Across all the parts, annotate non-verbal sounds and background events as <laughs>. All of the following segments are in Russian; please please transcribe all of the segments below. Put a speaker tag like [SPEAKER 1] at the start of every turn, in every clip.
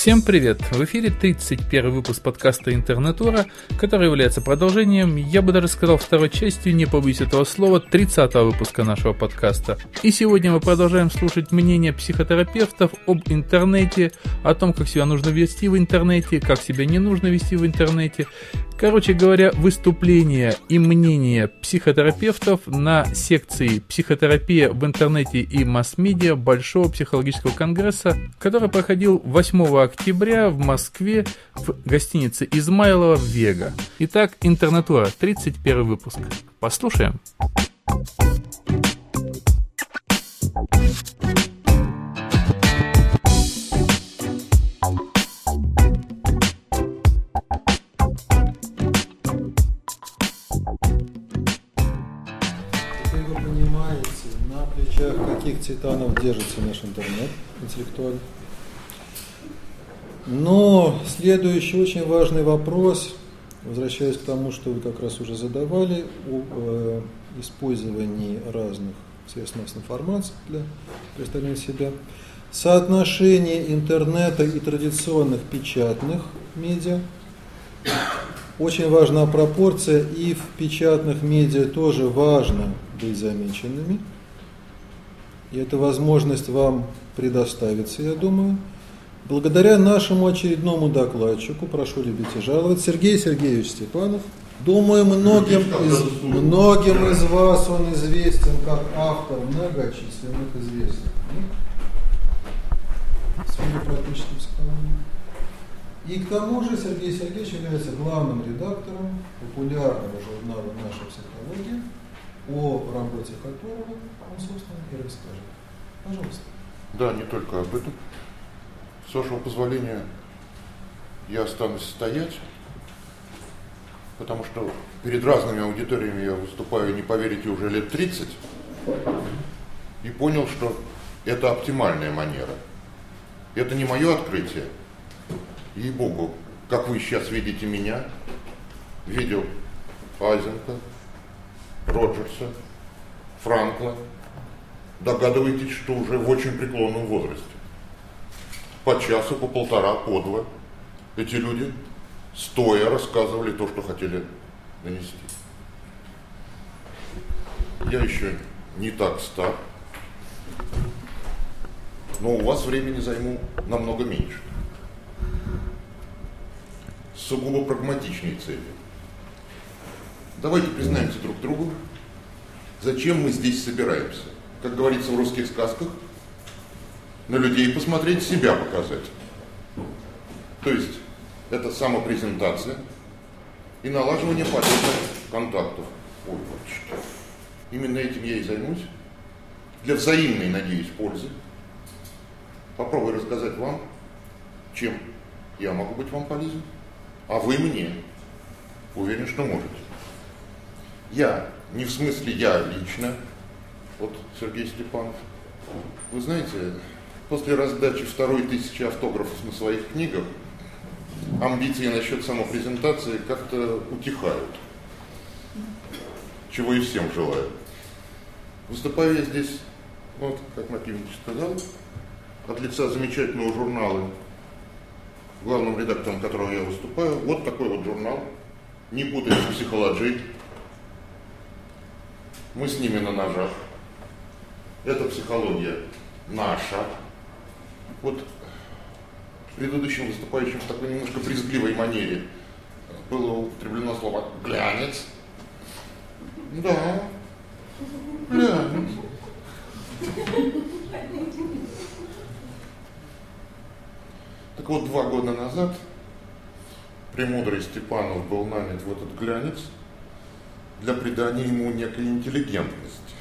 [SPEAKER 1] Всем привет! В эфире 31 выпуск подкаста Интернетура, который является продолжением, я бы даже сказал второй частью, не побоюсь этого слова, 30 выпуска нашего подкаста. И сегодня мы продолжаем слушать мнения психотерапевтов об интернете, о том, как себя нужно вести в интернете, как себя не нужно вести в интернете. Короче говоря, выступления и мнения психотерапевтов на секции «Психотерапия в интернете и масс-медиа» Большого психологического конгресса, который проходил 8 октября в Москве в гостинице Измайлова Вега. Итак, Интернетура, 31 выпуск. Послушаем.
[SPEAKER 2] Вы понимаете, на плечах каких титанов держится наш интернет интеллектуальный. Но следующий очень важный вопрос, возвращаясь к тому, что вы как раз уже задавали, о э, использовании разных средств массовой информации для представления себя, соотношение интернета и традиционных печатных медиа. Очень важна пропорция, и в печатных медиа тоже важно быть замеченными. И эта возможность вам предоставится, я думаю. Благодаря нашему очередному докладчику, прошу любить и жаловать, Сергей Сергеевич Степанов, думаю, многим из, многим из вас он известен как автор многочисленных известных книг в сфере практической психологии. И к тому же Сергей Сергеевич является главным редактором популярного журнала «Наша психология», о работе которого он, собственно, и расскажет. Пожалуйста.
[SPEAKER 3] Да, не только об этом. С вашего позволения, я останусь стоять, потому что перед разными аудиториями я выступаю, не поверите, уже лет 30, и понял, что это оптимальная манера. Это не мое открытие. И богу как вы сейчас видите меня, видел Айзенка, Роджерса, Франкла, догадываетесь, что уже в очень преклонном возрасте по часу, по полтора, по два. Эти люди стоя рассказывали то, что хотели донести. Я еще не так стар, но у вас времени займу намного меньше. Сугубо прагматичные цели. Давайте признаемся друг другу, зачем мы здесь собираемся. Как говорится в русских сказках – на людей посмотреть, себя показать. То есть это самопрезентация и налаживание полезных контактов. Ой, батюшки. Именно этим я и займусь. Для взаимной, надеюсь, пользы. Попробую рассказать вам, чем я могу быть вам полезен, а вы мне. Уверен, что можете. Я, не в смысле я лично, вот Сергей Степанов. Вы знаете, После раздачи второй тысячи автографов на своих книгах амбиции насчет самопрезентации как-то утихают. Чего и всем желаю. Выступаю я здесь, вот, как Макимович сказал, от лица замечательного журнала, главным редактором которого я выступаю. Вот такой вот журнал. Не путайте с психологией. Мы с ними на ножах. Это психология наша, вот предыдущим выступающим в такой немножко брезгливой манере было употреблено слово «глянец». Да, глянец. Так вот, два года назад премудрый Степанов был нанят в этот глянец для придания ему некой интеллигентности.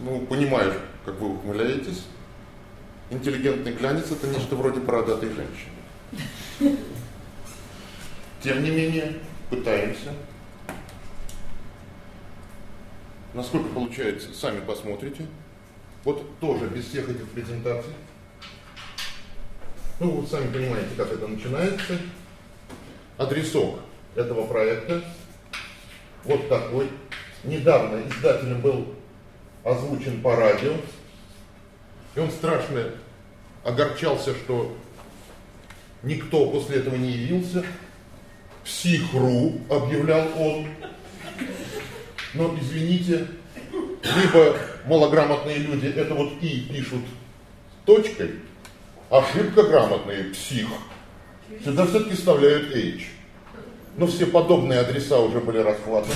[SPEAKER 3] Ну, понимаешь, как вы ухмыляетесь, интеллигентный глянец это нечто вроде бородатой женщины. Тем не менее, пытаемся. Насколько получается, сами посмотрите. Вот тоже без всех этих презентаций. Ну, вы сами понимаете, как это начинается. Адресок этого проекта вот такой. Недавно издателем был озвучен по радио. И он страшно огорчался, что никто после этого не явился. Психру объявлял он. Но, извините, либо малограмотные люди это вот «и» пишут точкой, ошибка грамотные «псих». Сюда все-таки вставляют «h». Но все подобные адреса уже были расхватаны.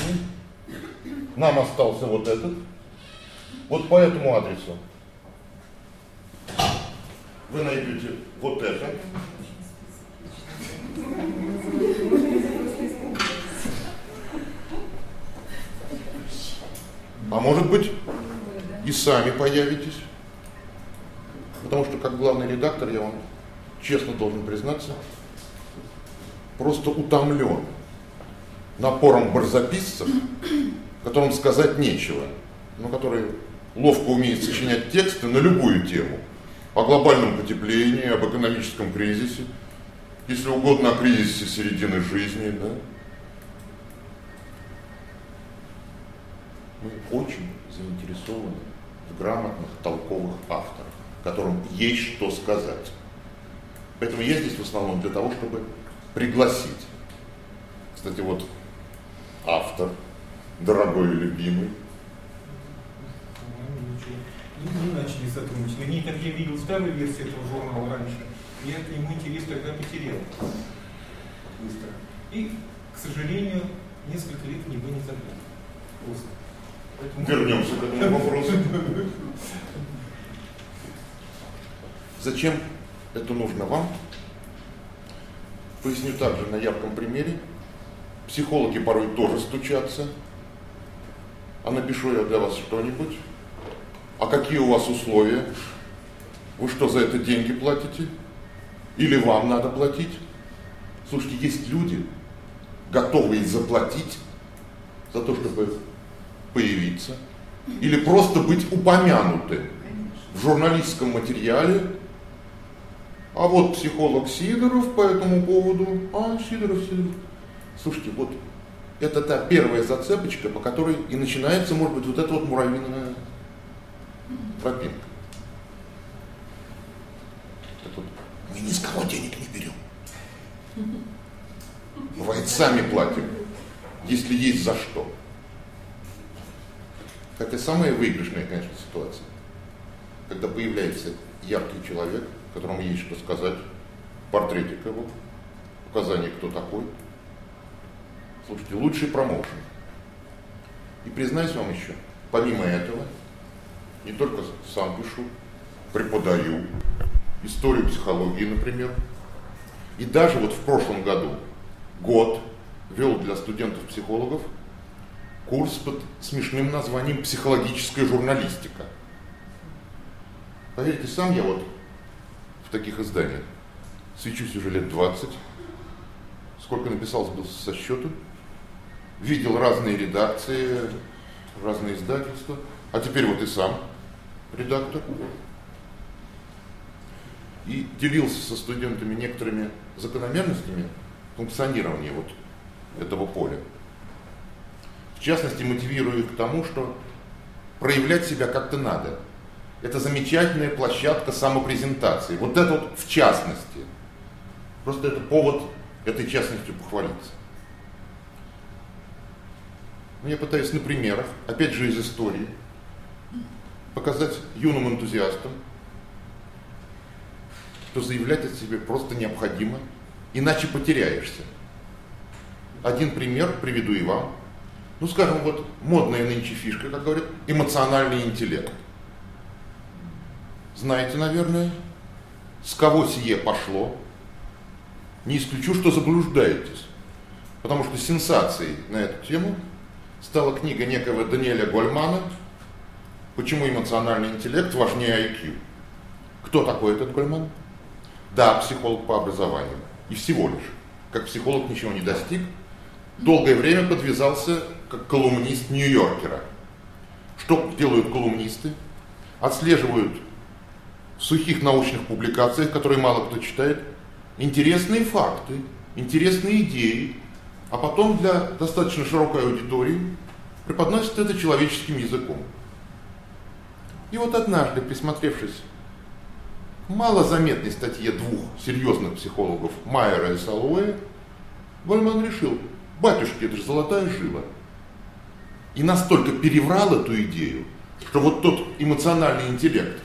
[SPEAKER 3] Нам остался вот этот. Вот по этому адресу вы найдете вот это. А может быть, и сами появитесь. Потому что как главный редактор, я вам честно должен признаться, просто утомлен напором барзаписцев, которым сказать нечего, но которые ловко умеют сочинять тексты на любую тему. О глобальном потеплении, об экономическом кризисе, если угодно, о кризисе середины жизни, да, мы очень заинтересованы в грамотных, толковых авторах, которым есть что сказать. Поэтому я здесь в основном для того, чтобы пригласить. Кстати, вот автор, дорогой и любимый.
[SPEAKER 4] Не начали сотрудничать. Вернее, как я видел старую версию этого журнала раньше, я к нему интерес тогда потерял. Быстро. И, к сожалению, несколько лет в него не заглянул. Просто.
[SPEAKER 3] Поэтому... Вернемся к этому вопросу. Зачем это нужно вам? Поясню также на ярком примере. Психологи порой тоже стучатся. А напишу я для вас что-нибудь. А какие у вас условия? Вы что, за это деньги платите? Или вам надо платить? Слушайте, есть люди, готовые заплатить за то, чтобы появиться, или просто быть упомянуты в журналистском материале. А вот психолог Сидоров по этому поводу, а, Сидоров, Сидоров. Слушайте, вот это та первая зацепочка, по которой и начинается, может быть, вот эта вот муравьиная тропинка. Мы ни с кого денег не берем. Бывает, сами платим, если есть за что. Это самая выигрышная, конечно, ситуация. Когда появляется яркий человек, которому есть что сказать, портретик его, указание, кто такой. Слушайте, лучший промоушен. И признаюсь вам еще, помимо этого, не только сам пишу, преподаю, историю психологии, например. И даже вот в прошлом году, год, вел для студентов-психологов курс под смешным названием «Психологическая журналистика». Поверьте, сам я вот в таких изданиях свечусь уже лет 20. Сколько написал, сбился со счету. Видел разные редакции, разные издательства. А теперь вот и сам редактор. И делился со студентами некоторыми закономерностями функционирования вот этого поля. В частности, мотивирую их к тому, что проявлять себя как-то надо. Это замечательная площадка самопрезентации. Вот это вот в частности. Просто это повод этой частностью похвалиться. Ну, я пытаюсь на примерах, опять же из истории, показать юным энтузиастам, что заявлять о себе просто необходимо, иначе потеряешься. Один пример приведу и вам ну, скажем, вот модная нынче фишка, как говорят, эмоциональный интеллект. Знаете, наверное, с кого сие пошло? Не исключу, что заблуждаетесь. Потому что сенсацией на эту тему стала книга некого Даниэля Гольмана «Почему эмоциональный интеллект важнее IQ». Кто такой этот Гольман? Да, психолог по образованию. И всего лишь. Как психолог ничего не достиг. Долгое время подвязался как колумнист Нью-Йоркера. Что делают колумнисты? Отслеживают в сухих научных публикациях, которые мало кто читает, интересные факты, интересные идеи, а потом для достаточно широкой аудитории преподносят это человеческим языком. И вот однажды, присмотревшись малозаметной статье двух серьезных психологов Майера и Салуэ Гольман решил, батюшки, это же золотая жила. И настолько переврал эту идею, что вот тот эмоциональный интеллект,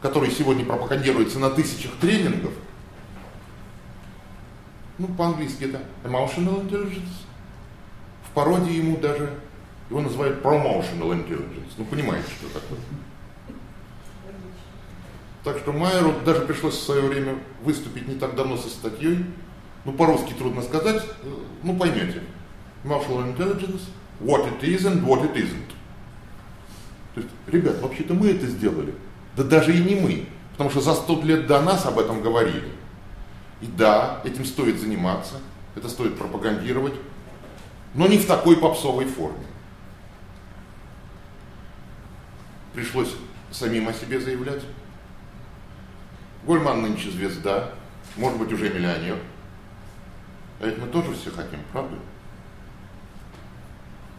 [SPEAKER 3] который сегодня пропагандируется на тысячах тренингов, ну, по-английски это emotional intelligence, в пародии ему даже его называют promotional intelligence. Ну, понимаете, что такое. Так что Майеру даже пришлось в свое время выступить не так давно со статьей, ну по-русски трудно сказать, ну поймете. Emotional intelligence, what it is and what it isn't. То есть, ребят, вообще-то мы это сделали. Да даже и не мы. Потому что за сто лет до нас об этом говорили. И да, этим стоит заниматься, это стоит пропагандировать, но не в такой попсовой форме. Пришлось самим о себе заявлять. Гольман нынче звезда, может быть уже миллионер. А ведь мы тоже все хотим, правда?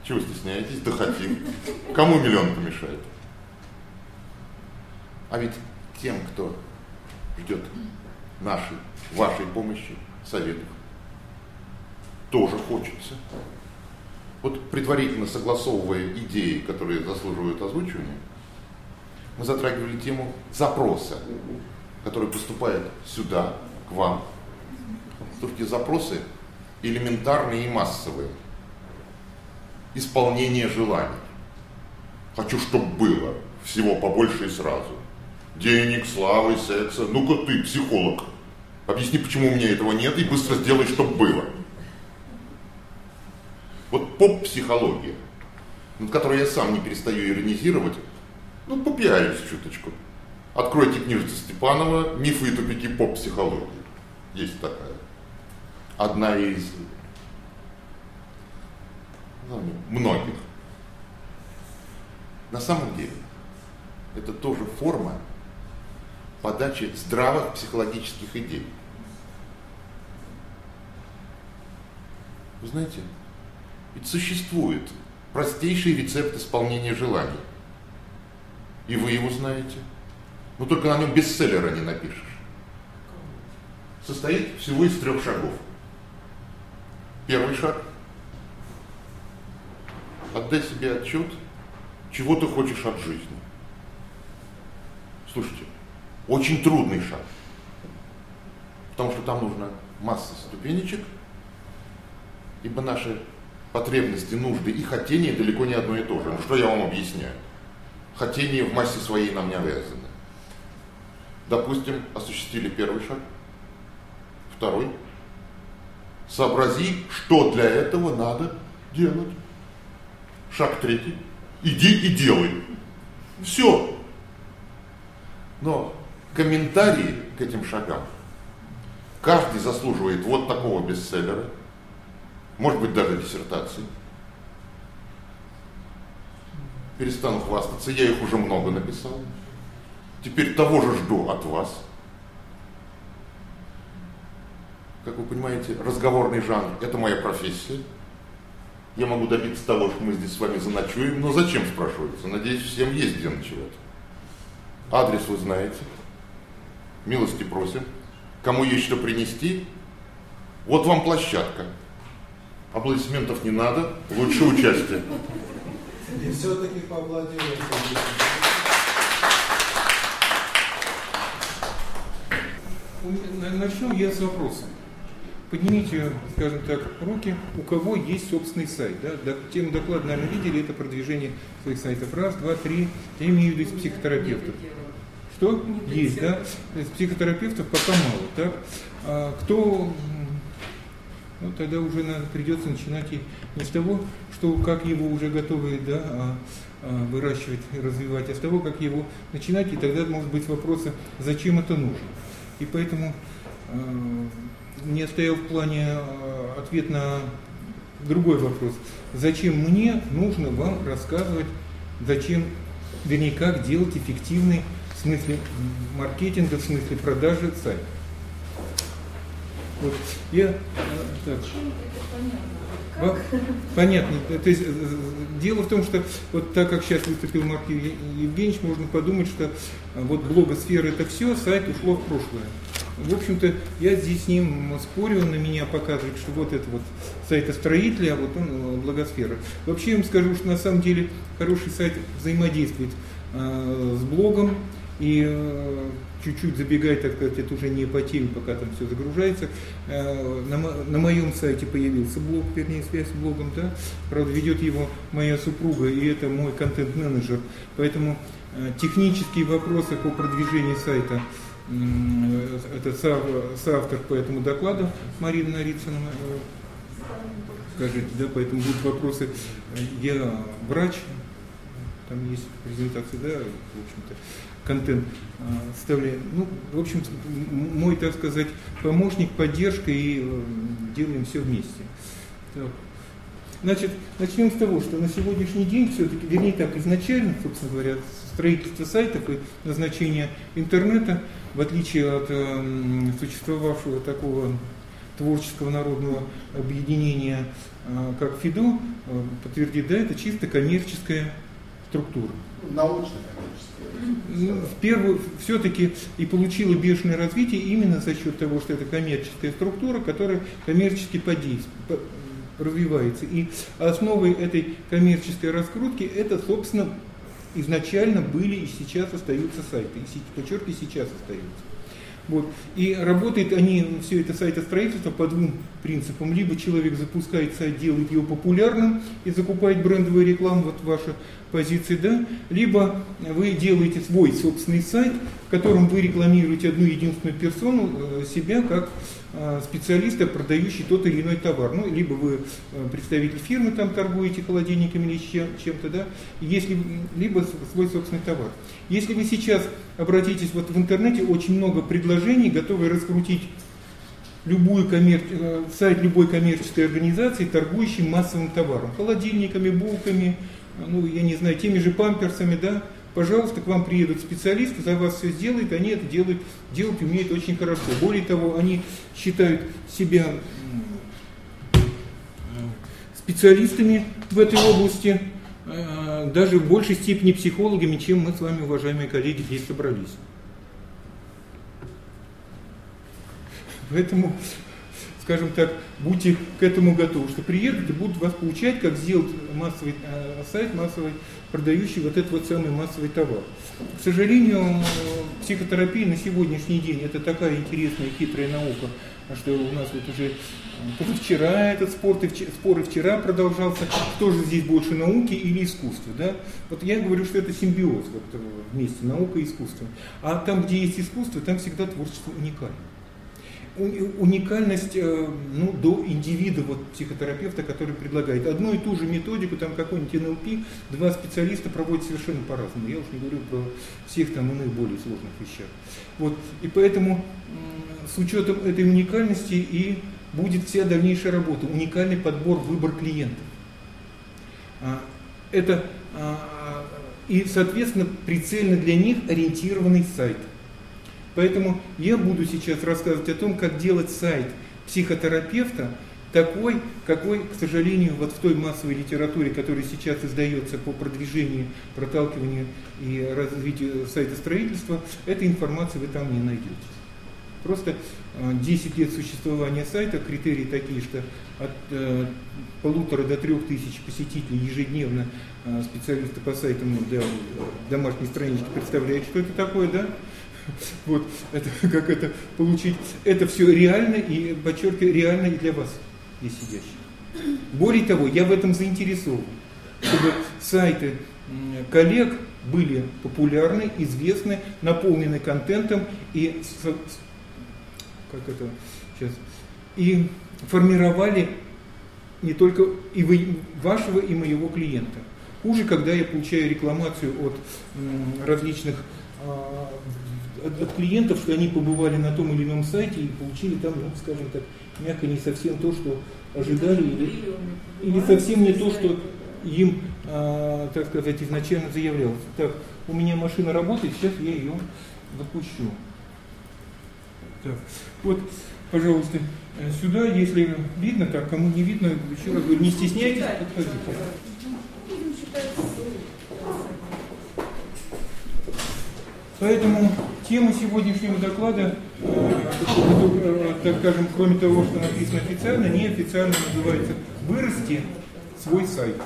[SPEAKER 3] Чего стесняетесь? Да хотим. Кому миллион помешает? А ведь тем, кто ждет нашей, вашей помощи, советов, тоже хочется. Вот предварительно согласовывая идеи, которые заслуживают озвучивания, мы затрагивали тему запроса который поступает сюда, к вам. Все-таки запросы элементарные и массовые. Исполнение желаний. Хочу, чтобы было. Всего побольше и сразу. Денег, славы, секса. Ну-ка ты, психолог. Объясни, почему у меня этого нет, и быстро сделай, чтобы было. Вот поп-психология, над которой я сам не перестаю иронизировать, ну, попиарюсь чуточку. Откройте книжицу Степанова «Мифы и тупики поп-психологии». Есть такая. Одна из ну, многих. На самом деле, это тоже форма подачи здравых психологических идей. Вы знаете, ведь существует простейший рецепт исполнения желаний. И вы его знаете – но только на нем бестселлера не напишешь. Состоит всего из трех шагов. Первый шаг. Отдай себе отчет, чего ты хочешь от жизни. Слушайте, очень трудный шаг. Потому что там нужна масса ступенечек, ибо наши потребности, нужды и хотения далеко не одно и то же. Ну что я вам объясняю? Хотение в массе своей нам не обязаны. Допустим, осуществили первый шаг. Второй. Сообрази, что для этого надо делать. Шаг третий. Иди и делай. Все. Но комментарии к этим шагам каждый заслуживает вот такого бестселлера, может быть даже диссертации. Перестану хвастаться, я их уже много написал. Теперь того же жду от вас. Как вы понимаете, разговорный жанр – это моя профессия. Я могу добиться того, что мы здесь с вами заночуем, но зачем, спрашивается? Надеюсь, всем есть где ночевать. Адрес вы знаете. Милости просим. Кому есть что принести, вот вам площадка. Аплодисментов не надо, лучше участие.
[SPEAKER 2] И все-таки поаплодируем.
[SPEAKER 5] Начну я с вопроса. Поднимите, скажем так, руки, у кого есть собственный сайт. Да? Тему доклада, наверное, видели, это продвижение своих сайтов. Раз, два, три. Я имею в виду из психотерапевтов. Что? Есть, да? Из психотерапевтов пока мало. Так? А кто ну, тогда уже придется начинать и не с того, что как его уже готовы да, а, а, выращивать и развивать, а с того, как его начинать, и тогда может быть вопросы, зачем это нужно. И поэтому э, мне стоял в плане э, ответ на другой вопрос. Зачем мне нужно вам рассказывать, зачем, вернее, как делать эффективный в смысле маркетинга, в смысле продажи сайт. Вот. Я, э, так. Понятно. То есть э, дело в том, что вот так как сейчас выступил Марк Евгеньевич, можно подумать, что вот блогосфера это все, сайт ушло в прошлое. В общем-то, я здесь с ним спорю, он на меня показывает, что вот это вот сайтостроитель, а вот он благосфера. Вообще я вам скажу, что на самом деле хороший сайт взаимодействует э, с блогом, и э, чуть-чуть забегая, так сказать, это уже не по теме, пока там все загружается. Э, на, на моем сайте появился блог, вернее, связь с блогом, да, правда, ведет его моя супруга, и это мой контент-менеджер. Поэтому э, технические вопросы по продвижению сайта это соавтор по этому докладу Марина Нарицына скажите, да, поэтому будут вопросы. Я врач, там есть презентация, да, в общем-то контент вставляем. А, ну, в общем, мой, так сказать, помощник, поддержка и э, делаем все вместе. Так. Значит, начнем с того, что на сегодняшний день все-таки, вернее так, изначально, собственно говоря, строительство сайтов и назначение интернета, в отличие от э, существовавшего такого творческого народного объединения, э, как ФИДО, э, подтвердит, да, это чисто коммерческая структура.
[SPEAKER 6] Научная
[SPEAKER 5] ну, в первую все-таки и получила бешеное развитие именно за счет того, что это коммерческая структура, которая коммерчески подействует, развивается. И основой этой коммерческой раскрутки это, собственно, изначально были и сейчас остаются сайты. И подчеркиваю, сейчас остаются. Вот. И работают они, все это сайтостроительство по двум принципам. Либо человек запускает сайт, делает его популярным и закупает брендовую рекламу, вот ваша позиции, да, либо вы делаете свой собственный сайт, котором вы рекламируете одну единственную персону, э, себя как э, специалиста, продающий тот или иной товар. Ну, либо вы э, представитель фирмы, там торгуете холодильниками или чем-то, да, если, либо свой собственный товар. Если вы сейчас обратитесь вот в интернете, очень много предложений, готовы раскрутить любую коммер... сайт любой коммерческой организации, торгующей массовым товаром, холодильниками, булками, ну, я не знаю, теми же памперсами, да, пожалуйста, к вам приедут специалисты, за вас все сделают, они это делают, делать умеют очень хорошо. Более того, они считают себя специалистами в этой области, э, даже в большей степени психологами, чем мы с вами, уважаемые коллеги, здесь собрались. Поэтому скажем так, будьте к этому готовы, что приедут и будут вас получать, как сделать массовый э, сайт, массовый, продающий вот этот вот самый массовый товар. К сожалению, психотерапия на сегодняшний день это такая интересная хитрая наука, что у нас вот уже э, вчера этот спор, и спор и вчера продолжался, кто же здесь больше науки или искусства. Да? Вот я говорю, что это симбиоз вот, э, вместе, наука и искусство. А там, где есть искусство, там всегда творчество уникально уникальность э, ну, до индивида вот, психотерапевта, который предлагает. Одну и ту же методику, там какой-нибудь НЛП, два специалиста проводят совершенно по-разному. Я уж не говорю про всех там иных более сложных вещах. Вот. И поэтому с учетом этой уникальности и будет вся дальнейшая работа, уникальный подбор, выбор клиентов. А, это а, и, соответственно, прицельно для них ориентированный сайт. Поэтому я буду сейчас рассказывать о том, как делать сайт психотерапевта такой, какой, к сожалению, вот в той массовой литературе, которая сейчас издается по продвижению, проталкиванию и развитию сайта строительства, этой информации вы там не найдете. Просто 10 э, лет существования сайта, критерии такие, что от э, полутора до трех тысяч посетителей ежедневно э, специалисты по сайтам для э, домашней странички представляют, что это такое, да? <laughs> Вот, это, <laughs> как это получить. Это все реально и, подчеркиваю, реально и для вас, здесь сидящих. Более того, я в этом заинтересован, чтобы сайты коллег были популярны, известны, наполнены контентом и, как это сейчас, и формировали не только и вы, вашего, и моего клиента. Хуже, когда я получаю рекламацию от различных а, от, от клиентов, что они побывали на том или ином сайте и получили там, ну, скажем так, мягко не совсем то, что ожидали, или, или совсем не то, что им, а, так сказать, изначально заявлялось. Так, у меня машина работает, сейчас я ее запущу. Так, вот пожалуйста, сюда, если видно, так, кому не видно, еще раз говорю, не стесняйтесь, подходите. Поэтому тема сегодняшнего доклада, э, так скажем, кроме того, что написано официально, неофициально называется «Вырасти свой сайт».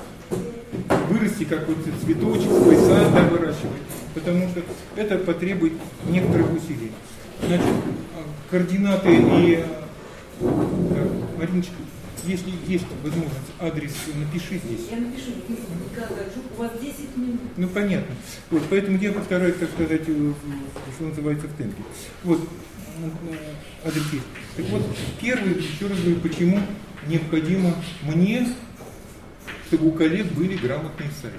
[SPEAKER 5] Вырасти какой-то цветочек, свой сайт да, выращивать, потому что это потребует некоторых усилий. Значит, координаты и... Так, Мариночка, если есть возможность, адрес напиши здесь.
[SPEAKER 7] Я напишу, у вас 10 минут.
[SPEAKER 5] Ну понятно. Вот, поэтому я постараюсь, так сказать, э, что называется, в темпе. Вот, э, адрес есть. Так вот, первый, еще раз говорю, почему необходимо мне, чтобы у коллег были грамотные сайты.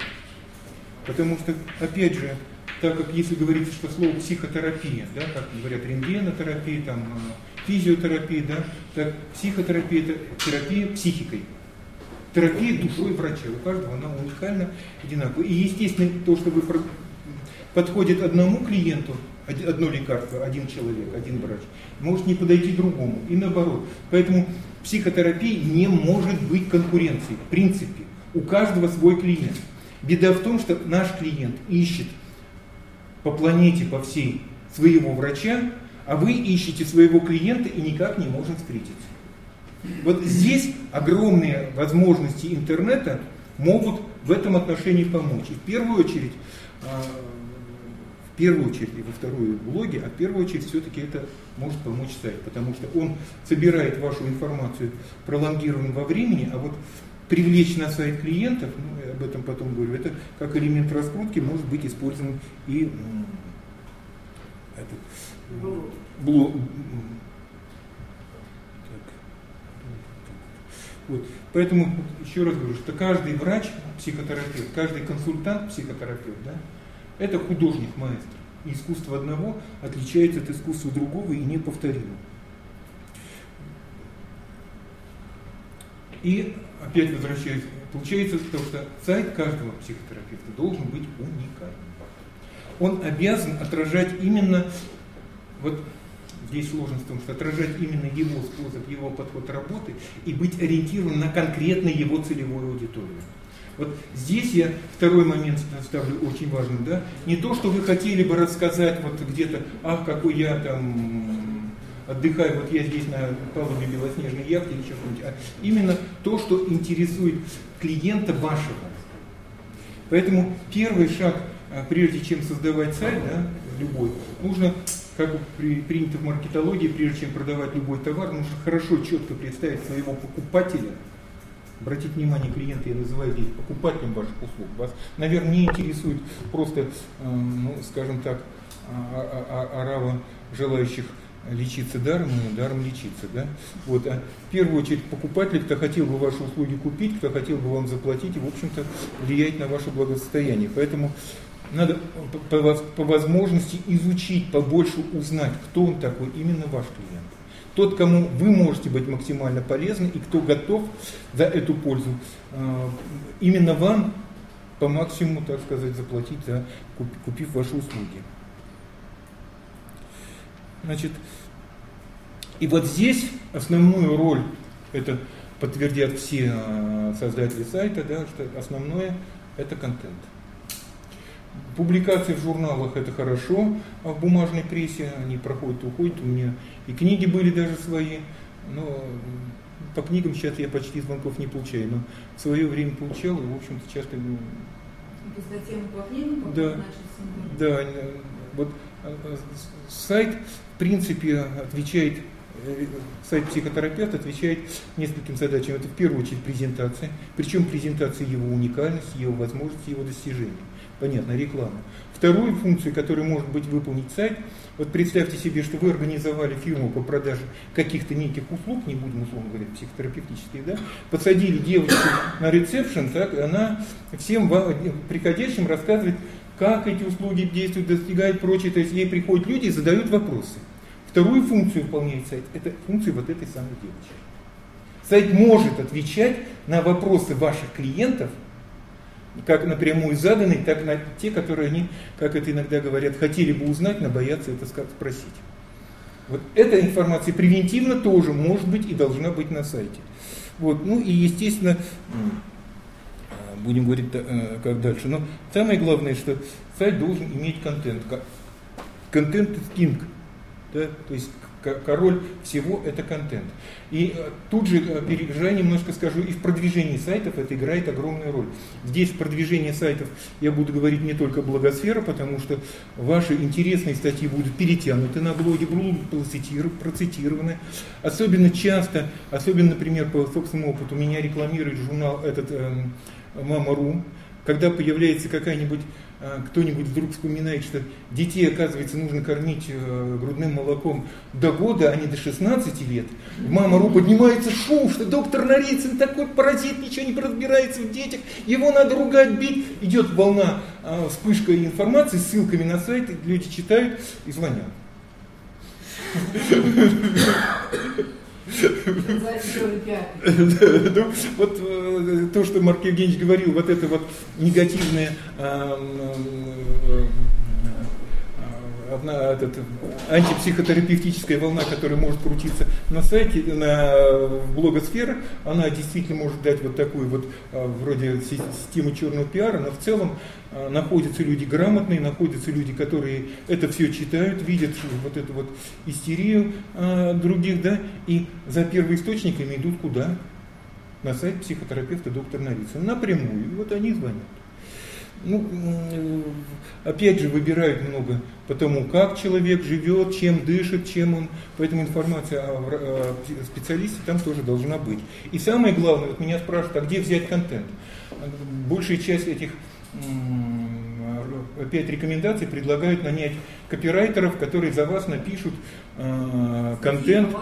[SPEAKER 5] Потому что, опять же, так как если говорится, что слово психотерапия, да, как говорят рентгенотерапия, там, э, физиотерапия, да, так психотерапия это терапия психикой. Терапия душой врача. У каждого она уникальна, одинаковая. И естественно, то, что вы подходит одному клиенту, одно лекарство, один человек, один врач, может не подойти другому. И наоборот. Поэтому психотерапия не может быть конкуренцией. В принципе, у каждого свой клиент. Беда в том, что наш клиент ищет по планете, по всей, своего врача, а вы ищете своего клиента и никак не можете встретиться. Вот здесь огромные возможности интернета могут в этом отношении помочь. И в первую очередь, а, в первую очередь и во вторую блоге, а в первую очередь все-таки это может помочь сайт, потому что он собирает вашу информацию пролонгированно во времени, а вот привлечь на сайт клиентов, ну, я об этом потом говорю, это как элемент раскрутки может быть использован и этот, блок. Вот. Поэтому еще раз говорю, что каждый врач, психотерапевт, каждый консультант, психотерапевт, да, это художник, маэстро. И искусство одного отличается от искусства другого и неповторимо. И опять возвращаясь, получается то, что сайт каждого психотерапевта должен быть уникальным. Он обязан отражать именно, вот здесь сложность в том, что отражать именно его способ, его подход работы и быть ориентирован на конкретно его целевую аудиторию. Вот здесь я второй момент ставлю очень важным, да, не то, что вы хотели бы рассказать вот где-то, ах, какой я там отдыхаю, вот я здесь на палубе белоснежной яхты или что-нибудь, а именно то, что интересует клиента вашего. Поэтому первый шаг, а, прежде чем создавать сайт, да, любой, нужно, как при, принято в маркетологии, прежде чем продавать любой товар, нужно хорошо, четко представить своего покупателя, Обратите внимание, клиенты я называю здесь покупателем ваших услуг. Вас, наверное, не интересует просто, ну, скажем так, орава а, а, желающих лечиться даром и даром лечиться. Да? Вот, а в первую очередь покупатель, кто хотел бы ваши услуги купить, кто хотел бы вам заплатить и, в общем-то, влиять на ваше благосостояние. Поэтому надо по, по, по возможности изучить, побольше узнать, кто он такой, именно ваш клиент. Тот, кому вы можете быть максимально полезны и кто готов за эту пользу э, именно вам по максимуму, так сказать, заплатить, за, купив ваши услуги. Значит, и вот здесь основную роль, это подтвердят все а, создатели сайта, да, что основное это контент. Публикации в журналах это хорошо, а в бумажной прессе они проходят уходят. У меня и книги были даже свои, но по книгам сейчас я почти звонков не получаю, но в свое время получал, и в общем-то часто... Ну,
[SPEAKER 7] по статьям по книгам?
[SPEAKER 5] Да, да, вот а, а, сайт в принципе отвечает Э, сайт психотерапевт отвечает нескольким задачам. Это в первую очередь презентация, причем презентация его уникальности, его возможностей, его достижений. Понятно, реклама. Вторую функцию, которую может быть выполнить сайт, вот представьте себе, что вы организовали фирму по продаже каких-то неких услуг, не будем условно говорить психотерапевтических, да, посадили девочку на ресепшн, так, и она всем приходящим рассказывает, как эти услуги действуют, достигают прочее, то есть ей приходят люди и задают вопросы. Вторую функцию выполняет сайт, это функция вот этой самой девочки. Сайт может отвечать на вопросы ваших клиентов, как напрямую заданные, так на те, которые они, как это иногда говорят, хотели бы узнать, но боятся это спросить. Вот эта информация превентивно тоже может быть и должна быть на сайте. Вот, ну и естественно, будем говорить э, как дальше. Но самое главное, что сайт должен иметь контент. Контент king. Да? То есть король всего это контент. И э, тут же э, переезжая немножко скажу, и в продвижении сайтов это играет огромную роль. Здесь в продвижении сайтов я буду говорить не только благосфера, потому что ваши интересные статьи будут перетянуты на блоге, будут процитированы. Особенно часто, особенно, например, по собственному опыту, меня рекламирует журнал этот эм, Мама.ру, когда появляется какая-нибудь а, кто-нибудь вдруг вспоминает, что детей, оказывается, нужно кормить э, грудным молоком до года, а не до 16 лет, мама Ру поднимается шум, что доктор Нарицын такой паразит, ничего не разбирается в детях, его надо ругать, бить. Идет волна, а, вспышка информации ссылками на сайт, люди читают и звонят. Ну, вот э, то, что Марк Евгеньевич говорил, вот это вот негативное одна этот, антипсихотерапевтическая волна, которая может крутиться на сайте, на блогосфере, она действительно может дать вот такую вот а, вроде систему черного пиара, но в целом а, находятся люди грамотные, находятся люди, которые это все читают, видят вот эту вот истерию а, других, да, и за первоисточниками идут куда? На сайт психотерапевта доктора Новицына напрямую. Вот они звонят. Ну, опять же, выбирают много по тому, как человек живет, чем дышит, чем он. Поэтому информация о специалисте там тоже должна быть. И самое главное, вот меня спрашивают, а где взять контент? Большая часть этих опять рекомендаций предлагают нанять копирайтеров, которые за вас напишут э, контент.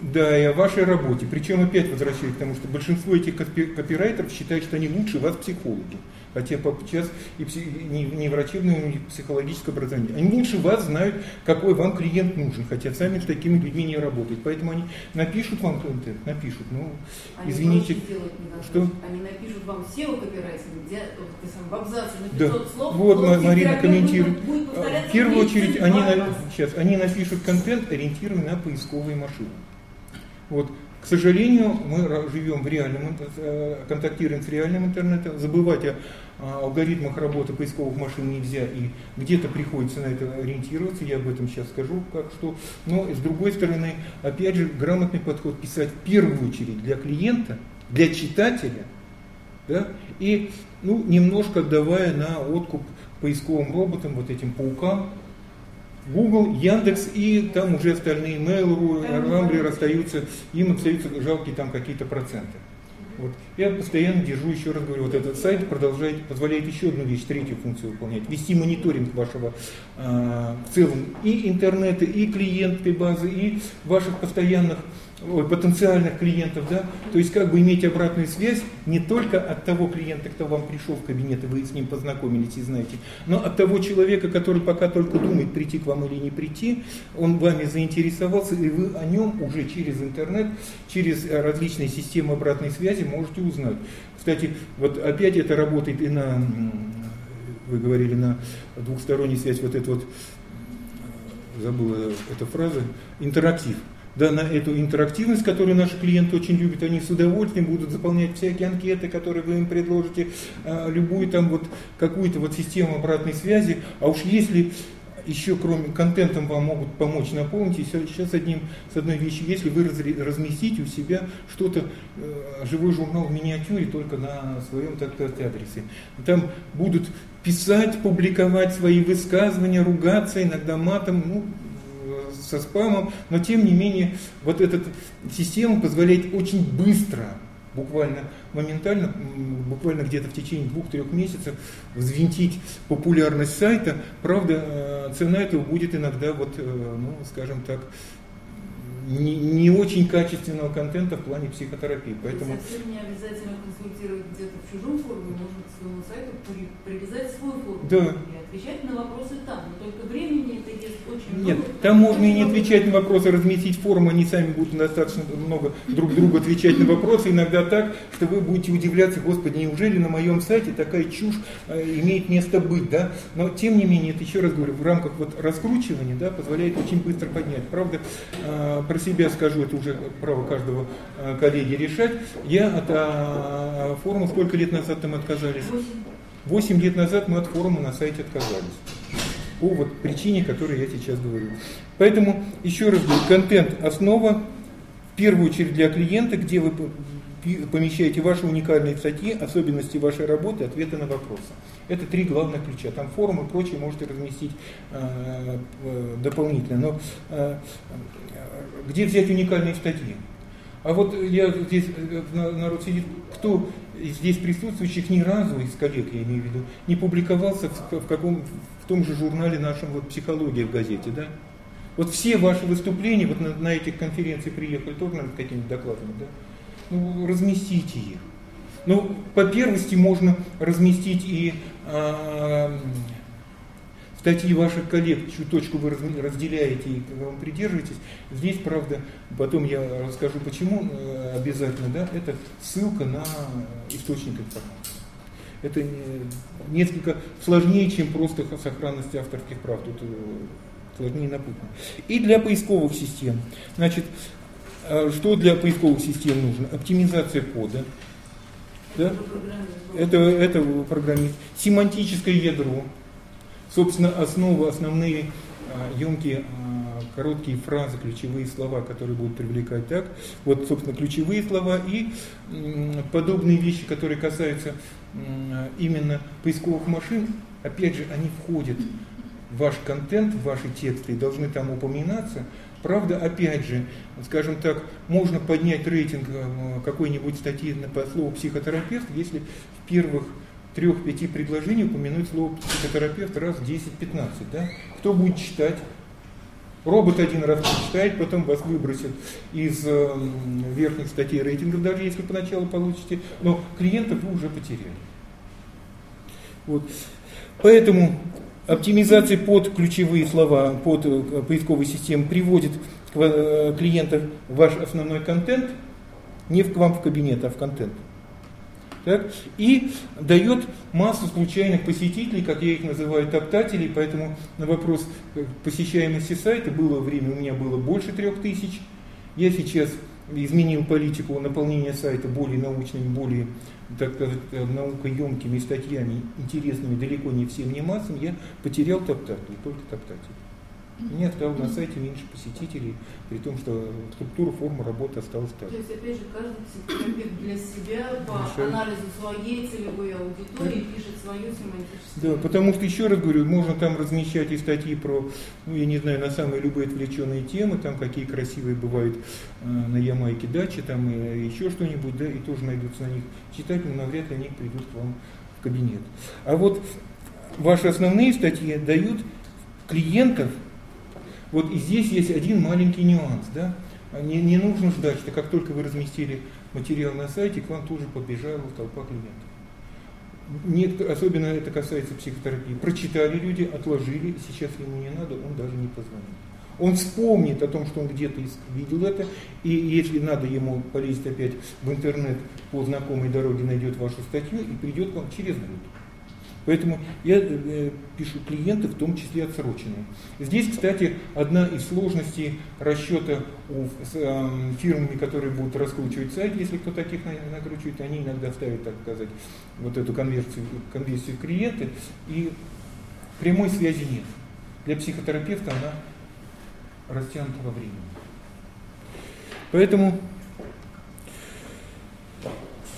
[SPEAKER 5] Да, и о вашей работе. Причем опять возвращаюсь к тому, что большинство этих копирайтеров считают, что они лучше вас психологи хотя сейчас и не, не врачебное, не психологическое образование. Они лучше вас знают, какой вам клиент нужен, хотя сами с такими людьми не работают. Поэтому они напишут вам контент, напишут. Ну, они извините.
[SPEAKER 7] Что? Они напишут вам SEO копирайтинг, где в абзаце на 500
[SPEAKER 5] да. слов. Вот Марина комментирует. В первую очередь они, на, сейчас, они напишут контент, ориентированный на поисковые машины. Вот сожалению, мы живем в реальном, э, контактируем с реальным интернетом, забывать о алгоритмах работы поисковых машин нельзя, и где-то приходится на это ориентироваться, я об этом сейчас скажу, как что. Но с другой стороны, опять же, грамотный подход писать в первую очередь для клиента, для читателя, да, и ну, немножко давая на откуп поисковым роботам, вот этим паукам, Google, Яндекс и там уже остальные Mail.ru, Rambler остаются, им остаются жалкие там какие-то проценты. Вот. Я постоянно держу, еще раз говорю, вот этот сайт продолжает, позволяет еще одну вещь, третью функцию выполнять, вести мониторинг вашего э, в целом и интернета, и клиентской базы, и ваших постоянных потенциальных клиентов, да, то есть как бы иметь обратную связь не только от того клиента, кто вам пришел в кабинет, и вы с ним познакомились и знаете, но от того человека, который пока только думает, прийти к вам или не прийти, он вами заинтересовался, и вы о нем уже через интернет, через различные системы обратной связи можете узнать. Кстати, вот опять это работает и на, вы говорили, на двухсторонней связь, вот это вот, забыла эта фраза, интерактив да, на эту интерактивность, которую наши клиенты очень любят, они с удовольствием будут заполнять всякие анкеты, которые вы им предложите, а, любую там вот какую-то вот систему обратной связи. А уж если еще кроме контентом вам могут помочь наполнить, сейчас одним, с одной вещью, если вы разместите у себя что-то, э, живой журнал в миниатюре только на своем так сказать, адресе. Там будут писать, публиковать свои высказывания, ругаться, иногда матом, ну, со спамом, но тем не менее вот эта система позволяет очень быстро, буквально моментально, буквально где-то в течение двух-трех месяцев взвинтить популярность сайта. Правда, э, цена этого будет иногда, вот, э, ну, скажем так, не, не очень качественного контента в плане психотерапии.
[SPEAKER 7] Поэтому... Совсем не обязательно консультировать где-то в чужом форуме, можно к своему сайту привязать свой форум.
[SPEAKER 5] Да.
[SPEAKER 7] Отвечать на вопросы там, но только времени это ест очень
[SPEAKER 5] Нет,
[SPEAKER 7] много.
[SPEAKER 5] там можно и не отвечать на вопросы, разместить форму, они сами будут достаточно много друг другу отвечать на вопросы, иногда так, что вы будете удивляться, господи, неужели на моем сайте такая чушь э, имеет место быть, да? Но тем не менее, это еще раз говорю, в рамках вот раскручивания, да, позволяет очень быстро поднять. Правда, э, про себя скажу, это уже право каждого э, коллеги решать. Я от форума сколько лет назад там отказались?
[SPEAKER 7] Восемь.
[SPEAKER 5] Восемь лет назад мы от форума на сайте отказались. По вот причине, которую я сейчас говорю. Поэтому, еще раз говорю, контент основа, в первую очередь для клиента, где вы помещаете ваши уникальные статьи, особенности вашей работы, ответы на вопросы. Это три главных ключа. Там форум и прочее можете разместить э, э, дополнительно. Но э, где взять уникальные статьи? А вот я здесь, э, народ сидит, кто здесь присутствующих ни разу из коллег, я имею в виду, не публиковался в, в, каком, в том же журнале нашем вот «Психология» в газете, да? Вот все ваши выступления, вот на, на этих конференциях приехали тоже, наверное, какими-то докладами, да? Ну, разместите их. Ну, по первости можно разместить и э, статьи ваших коллег, чью точку вы разделяете и вы придерживаетесь. Здесь, правда, потом я расскажу почему э, обязательно, да, это ссылка на источник информации. Это несколько сложнее, чем просто сохранность авторских прав. Тут э, сложнее напутно. И для поисковых систем. Значит, э, что для поисковых систем нужно? Оптимизация кода. Да? Это, это программист. Семантическое ядро собственно, основы, основные емкие а, короткие фразы, ключевые слова, которые будут привлекать так. Вот, собственно, ключевые слова и подобные вещи, которые касаются именно поисковых машин, опять же, они входят в ваш контент, в ваши тексты и должны там упоминаться. Правда, опять же, скажем так, можно поднять рейтинг а, какой-нибудь статьи по слову психотерапевт, если в первых трех-пяти предложений упомянуть слово психотерапевт раз 10-15. Да? Кто будет читать? Робот один раз прочитает, потом вас выбросит из э, верхних статей рейтингов, даже если поначалу получите, но клиентов вы уже потеряли. Вот. Поэтому оптимизация под ключевые слова, под э, поисковые системы приводит э, клиентов в ваш основной контент, не к вам в кабинет, а в контент так, и дает массу случайных посетителей, как я их называю, топтателей, поэтому на вопрос э, посещаемости сайта было время, у меня было больше трех тысяч, я сейчас изменил политику наполнения сайта более научными, более, так сказать, э, наукоемкими статьями, интересными далеко не всем не массам, я потерял топтателей, только топтателей. Нет, стало на сайте меньше посетителей, при том, что структура, форма работы осталась так.
[SPEAKER 7] То есть, опять же, каждый психотерапевт для себя по Решает. анализу своей целевой аудитории да. пишет свою семантическую.
[SPEAKER 5] Да, потому что, еще раз говорю, можно там размещать и статьи про, ну, я не знаю, на самые любые отвлеченные темы, там какие красивые бывают э, на Ямайке дачи, там и еще что-нибудь, да, и тоже найдутся на них читатели, но навряд ли они придут к вам в кабинет. А вот ваши основные статьи дают клиентов вот и здесь есть один маленький нюанс. Да? Не, не нужно ждать, что как только вы разместили материал на сайте, к вам тоже побежала толпа клиентов. Некоторые, особенно это касается психотерапии. Прочитали люди, отложили, сейчас ему не надо, он даже не позвонит. Он вспомнит о том, что он где-то видел это, и если надо ему полезть опять в интернет по знакомой дороге, найдет вашу статью и придет к вам через минуту. Поэтому я э, пишу клиенты, в том числе отсроченные. Здесь, кстати, одна из сложностей расчета у, с э, фирмами, которые будут раскручивать сайт, если кто таких накручивает, они иногда ставят, так сказать, вот эту конверсию, конверсию в клиенты, и прямой связи нет. Для психотерапевта она растянута во времени. Поэтому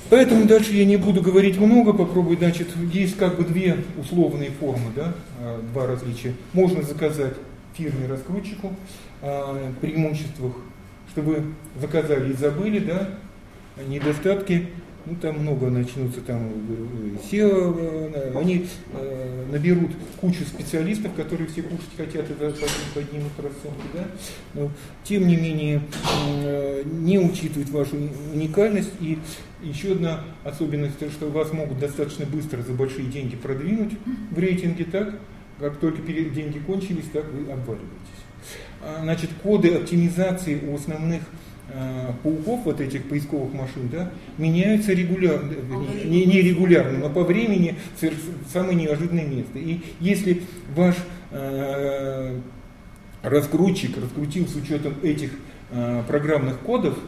[SPEAKER 5] Поэтому дальше я не буду говорить много, попробую, значит, есть как бы две условные формы, да, а, два различия. Можно заказать фирме-раскрутчику а, преимуществах, чтобы заказали и забыли, да, недостатки ну там много начнутся там SEO, э, они э, наберут кучу специалистов, которые все кушать хотят и поднимут расценки, да? но тем не менее э, не учитывают вашу уникальность и еще одна особенность, что вас могут достаточно быстро за большие деньги продвинуть в рейтинге, так? как только деньги кончились, так вы обваливаетесь. А, значит, коды оптимизации у основных пауков, вот этих поисковых машин, да, меняются регулярно, не, не регулярно, но по времени в самое неожиданное место. И если ваш э, раскрутчик раскрутил с учетом этих э, программных кодов,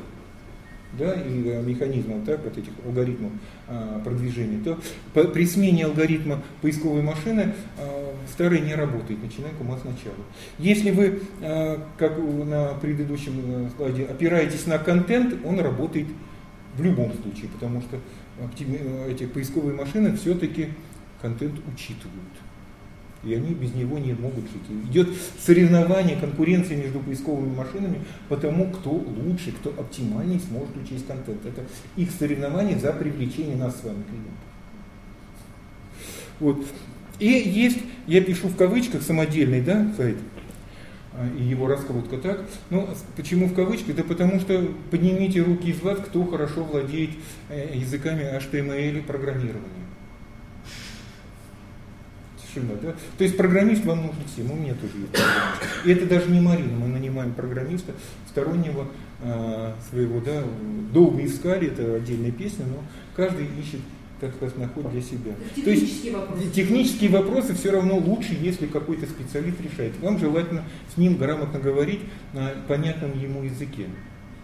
[SPEAKER 5] да, и э, механизмов, так, вот этих алгоритмов э, продвижения, то по, при смене алгоритма поисковой машины э, старый не работает, начинаем кума сначала. Если вы, э, как на предыдущем э, слайде, опираетесь на контент, он работает в любом случае, потому что э, эти поисковые машины все-таки контент учитывают и они без него не могут жить. Идет соревнование, конкуренция между поисковыми машинами по тому, кто лучше, кто оптимальнее сможет учесть контент. Это их соревнование за привлечение нас с вами клиентов. Вот. И есть, я пишу в кавычках, самодельный да, сайт, а, и его раскрутка так. Ну, почему в кавычках? Да потому что поднимите руки из вас, кто хорошо владеет э, языками HTML и программирования тишина. Да? То есть программист вам нужен всем, у меня тоже есть программист. И это даже не Марина, мы нанимаем программиста стороннего э, своего, да, долго искали, это отдельная песня, но каждый ищет так сказать, находит для себя.
[SPEAKER 7] То есть вопросы.
[SPEAKER 5] технические вопросы все равно лучше, если какой-то специалист решает. Вам желательно с ним грамотно говорить на понятном ему языке.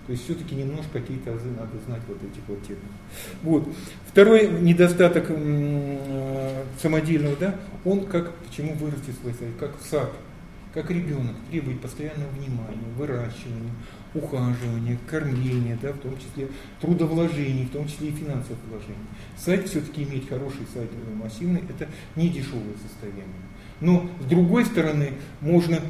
[SPEAKER 5] То есть все-таки немножко какие-то азы надо знать вот этих вот терминов. Вот. Второй недостаток э, самодельного, да, он как, почему вырастет свой сайт, как сад, как ребенок, требует постоянного внимания, выращивания, ухаживания, кормления, да, в том числе трудовложений, в том числе и финансовых вложений. Сайт все-таки иметь хороший сайт э, массивный, это не дешевое состояние. Но с другой стороны, можно,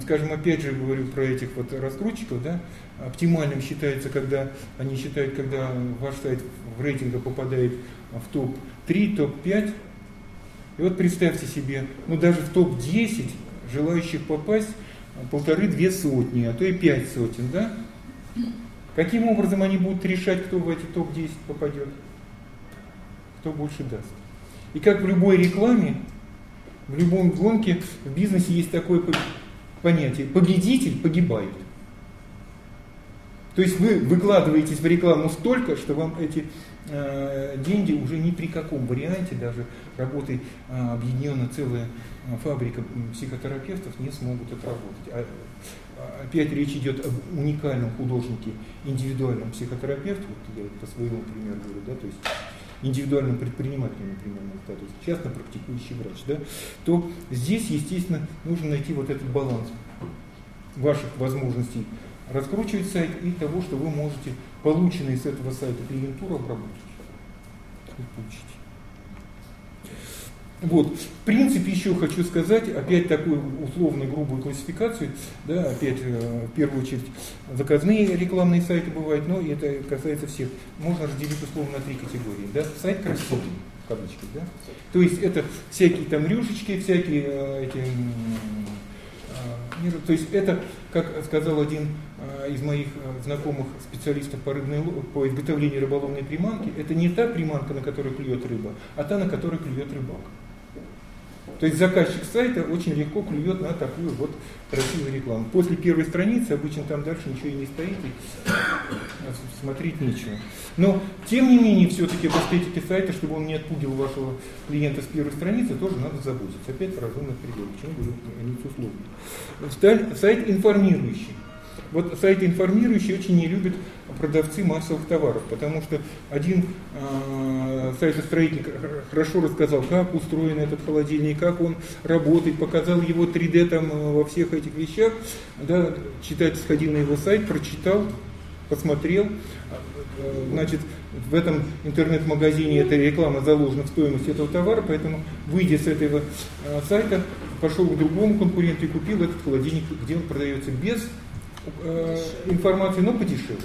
[SPEAKER 5] скажем, опять же говорю про этих вот раскрутчиков, да, Оптимальным считается, когда они считают, когда ваш сайт в рейтингах попадает в топ-3, топ-5. И вот представьте себе, ну даже в топ-10 желающих попасть полторы-две сотни, а то и пять сотен, да? Каким образом они будут решать, кто в эти топ-10 попадет? Кто больше даст? И как в любой рекламе, в любом гонке, в бизнесе есть такое понятие. Победитель погибает. То есть вы выкладываетесь в рекламу столько, что вам эти э, деньги уже ни при каком варианте, даже работой э, объединена целая э, фабрика психотерапевтов, не смогут отработать. А, а, опять речь идет об уникальном художнике, индивидуальном психотерапевте, вот я по своему примеру говорю, да, то есть индивидуальным предпринимателем, например, да, то есть частно практикующий врач, да, то здесь, естественно, нужно найти вот этот баланс ваших возможностей раскручивать сайт и того, что вы можете полученные с этого сайта клиентуру обработать и получить. Вот. В принципе, еще хочу сказать, опять такую условную грубую классификацию, да, опять э, в первую очередь заказные рекламные сайты бывают, но это касается всех. Можно разделить условно на три категории. Да? Сайт красивый, в кавычках, да? То есть это всякие там рюшечки, всякие э, эти мира. То есть это, как сказал один а, из моих а, знакомых специалистов по, рыбной, по изготовлению рыболовной приманки, это не та приманка, на которой клюет рыба, а та, на которой клюет рыбак. То есть заказчик сайта очень легко клюет на такую вот красивую рекламу. После первой страницы обычно там дальше ничего и не стоит, и смотреть нечего. Но, тем не менее, все-таки об эстетике сайта, чтобы он не отпугивал вашего клиента с первой страницы, тоже надо заботиться. Опять разумных пределах. Почему говорю, они условно. Сайт информирующий. Вот сайты информирующие очень не любят продавцы массовых товаров, потому что один э, а, сайтостроитель хорошо рассказал, как устроен этот холодильник, как он работает, показал его 3D там а, во всех этих вещах. Да, читатель сходил на его сайт, прочитал, посмотрел, значит, в этом интернет-магазине эта реклама заложена в стоимость этого товара, поэтому, выйдя с этого сайта, пошел к другому конкуренту и купил этот холодильник, где он продается без э, информации, но подешевле.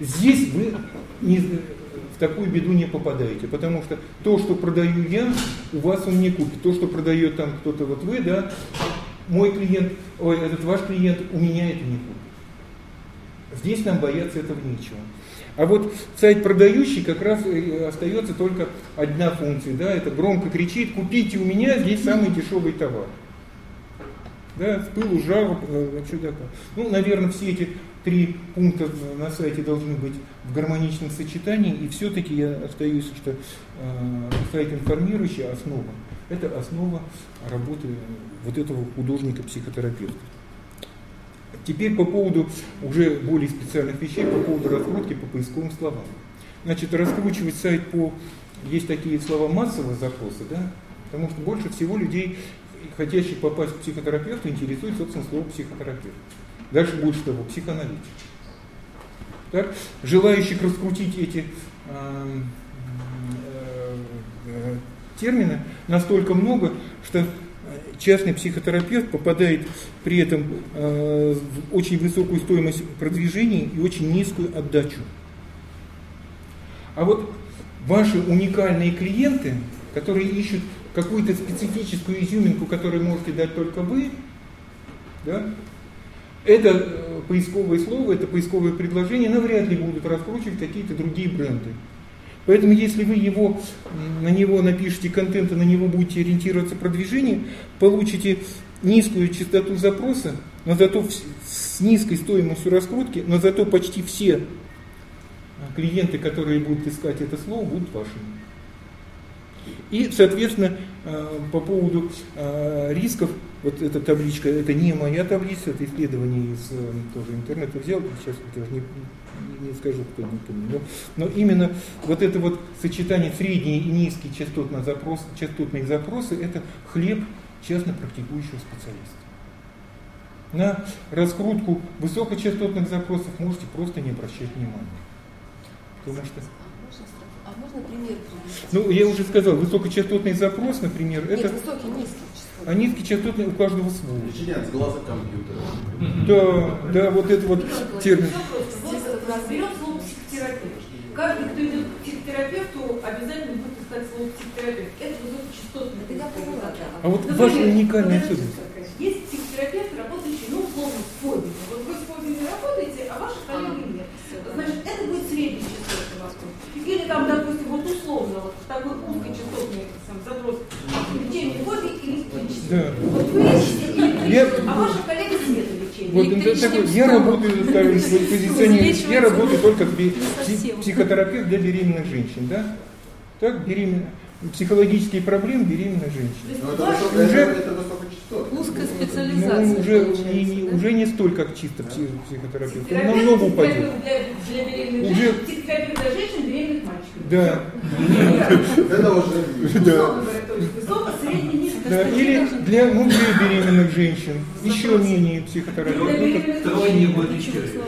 [SPEAKER 5] Здесь вы не, в такую беду не попадаете, потому что то, что продаю я, у вас он не купит. То, что продает там кто-то, вот вы, да, мой клиент, ой, этот ваш клиент, у меня это не купит. Здесь нам бояться этого нечего. А вот сайт продающий как раз остается только одна функция, да, это громко кричит, купите у меня, здесь самый дешевый товар. Да, с пылу, жару, э, что такое. Ну, наверное, все эти три пункта на сайте должны быть в гармоничном сочетании, и все-таки я остаюсь, что э, сайт информирующий основа. Это основа работы вот этого художника-психотерапевта. Теперь по поводу уже более специальных вещей, по поводу раскрутки по поисковым словам. Значит, раскручивать сайт по... Есть такие слова массового запроса, да? Потому что больше всего людей, хотящих попасть к психотерапевту, интересует, собственно, слово психотерапевт. Дальше больше того, психоаналитик. Так? Желающих раскрутить эти э, э, э, термины настолько много, что частный психотерапевт попадает при этом э, в очень высокую стоимость продвижения и очень низкую отдачу. А вот ваши уникальные клиенты, которые ищут какую-то специфическую изюминку, которую можете дать только вы, да, это э, поисковое слово, это поисковое предложение навряд ли будут раскручивать какие-то другие бренды. Поэтому если вы его, на него напишите контент и на него будете ориентироваться продвижение, получите низкую частоту запроса, но зато с низкой стоимостью раскрутки, но зато почти все клиенты, которые будут искать это слово, будут вашими. И, соответственно, э, по поводу э, рисков, вот эта табличка, это не моя таблица, это исследование из э, тоже интернета взял, сейчас даже не, не скажу, кто не помню. Но, но именно вот это вот сочетание средние и низкие частотные запросы, частотные запросы, это хлеб частно практикующего специалиста. На раскрутку высокочастотных запросов можете просто не обращать внимания. Потому что
[SPEAKER 8] можно пример привести?
[SPEAKER 5] Ну, я уже сказал, высокочастотный запрос, например,
[SPEAKER 8] Нет,
[SPEAKER 5] это...
[SPEAKER 8] высокий, низкий
[SPEAKER 5] А низкий частотный у каждого свой.
[SPEAKER 9] Начинает с глаза компьютера.
[SPEAKER 5] Да, да, вот это вот термин.
[SPEAKER 7] Вот разберем слово психотерапевт. Каждый, кто идет к психотерапевту, обязательно будет искать слово психотерапевт. Это высокочастотный.
[SPEAKER 8] Это я поняла, да.
[SPEAKER 5] А вот
[SPEAKER 7] Например,
[SPEAKER 5] ваша уникальная особенность.
[SPEAKER 7] Есть психотерапевт, работающий, ну, условно, с фобиями. Вот вы с фобиями работаете, а ваши коллеги нет. Значит, это будет средний частотный вопрос. Или там, допустим, вот условно, вот такой узкочастотный сам запрос лечение фобии или электричество.
[SPEAKER 5] Да.
[SPEAKER 7] Вот вы ищете
[SPEAKER 5] Я-
[SPEAKER 7] электричество, а ваши коллеги.
[SPEAKER 5] Вот это такой, я работаю, скажем, позиционирую, я работаю только психотерапевт для беременных женщин, да? Так, беременных. Психологические проблемы беременных женщин.
[SPEAKER 9] Но это, высоко-
[SPEAKER 5] Уже-
[SPEAKER 9] это, высокочастотно.
[SPEAKER 8] Узкая
[SPEAKER 5] Ну,
[SPEAKER 8] специализация.
[SPEAKER 5] уже,
[SPEAKER 8] получается,
[SPEAKER 5] не, не-
[SPEAKER 8] да?
[SPEAKER 5] уже не столько чисто пси- психотерапевт, он намного упадет.
[SPEAKER 7] Для, для беременных
[SPEAKER 5] Уже-
[SPEAKER 7] женщин, психотерапевт для женщин, беременных мальчиков.
[SPEAKER 5] Да,
[SPEAKER 9] Это уже
[SPEAKER 5] да.
[SPEAKER 7] Высоко, средний.
[SPEAKER 5] Да, или для для беременных женщин еще менее психотерапевт.
[SPEAKER 7] Для
[SPEAKER 5] Ну, как-
[SPEAKER 7] беременных
[SPEAKER 6] Тройне
[SPEAKER 7] мужчин.
[SPEAKER 6] вылечили.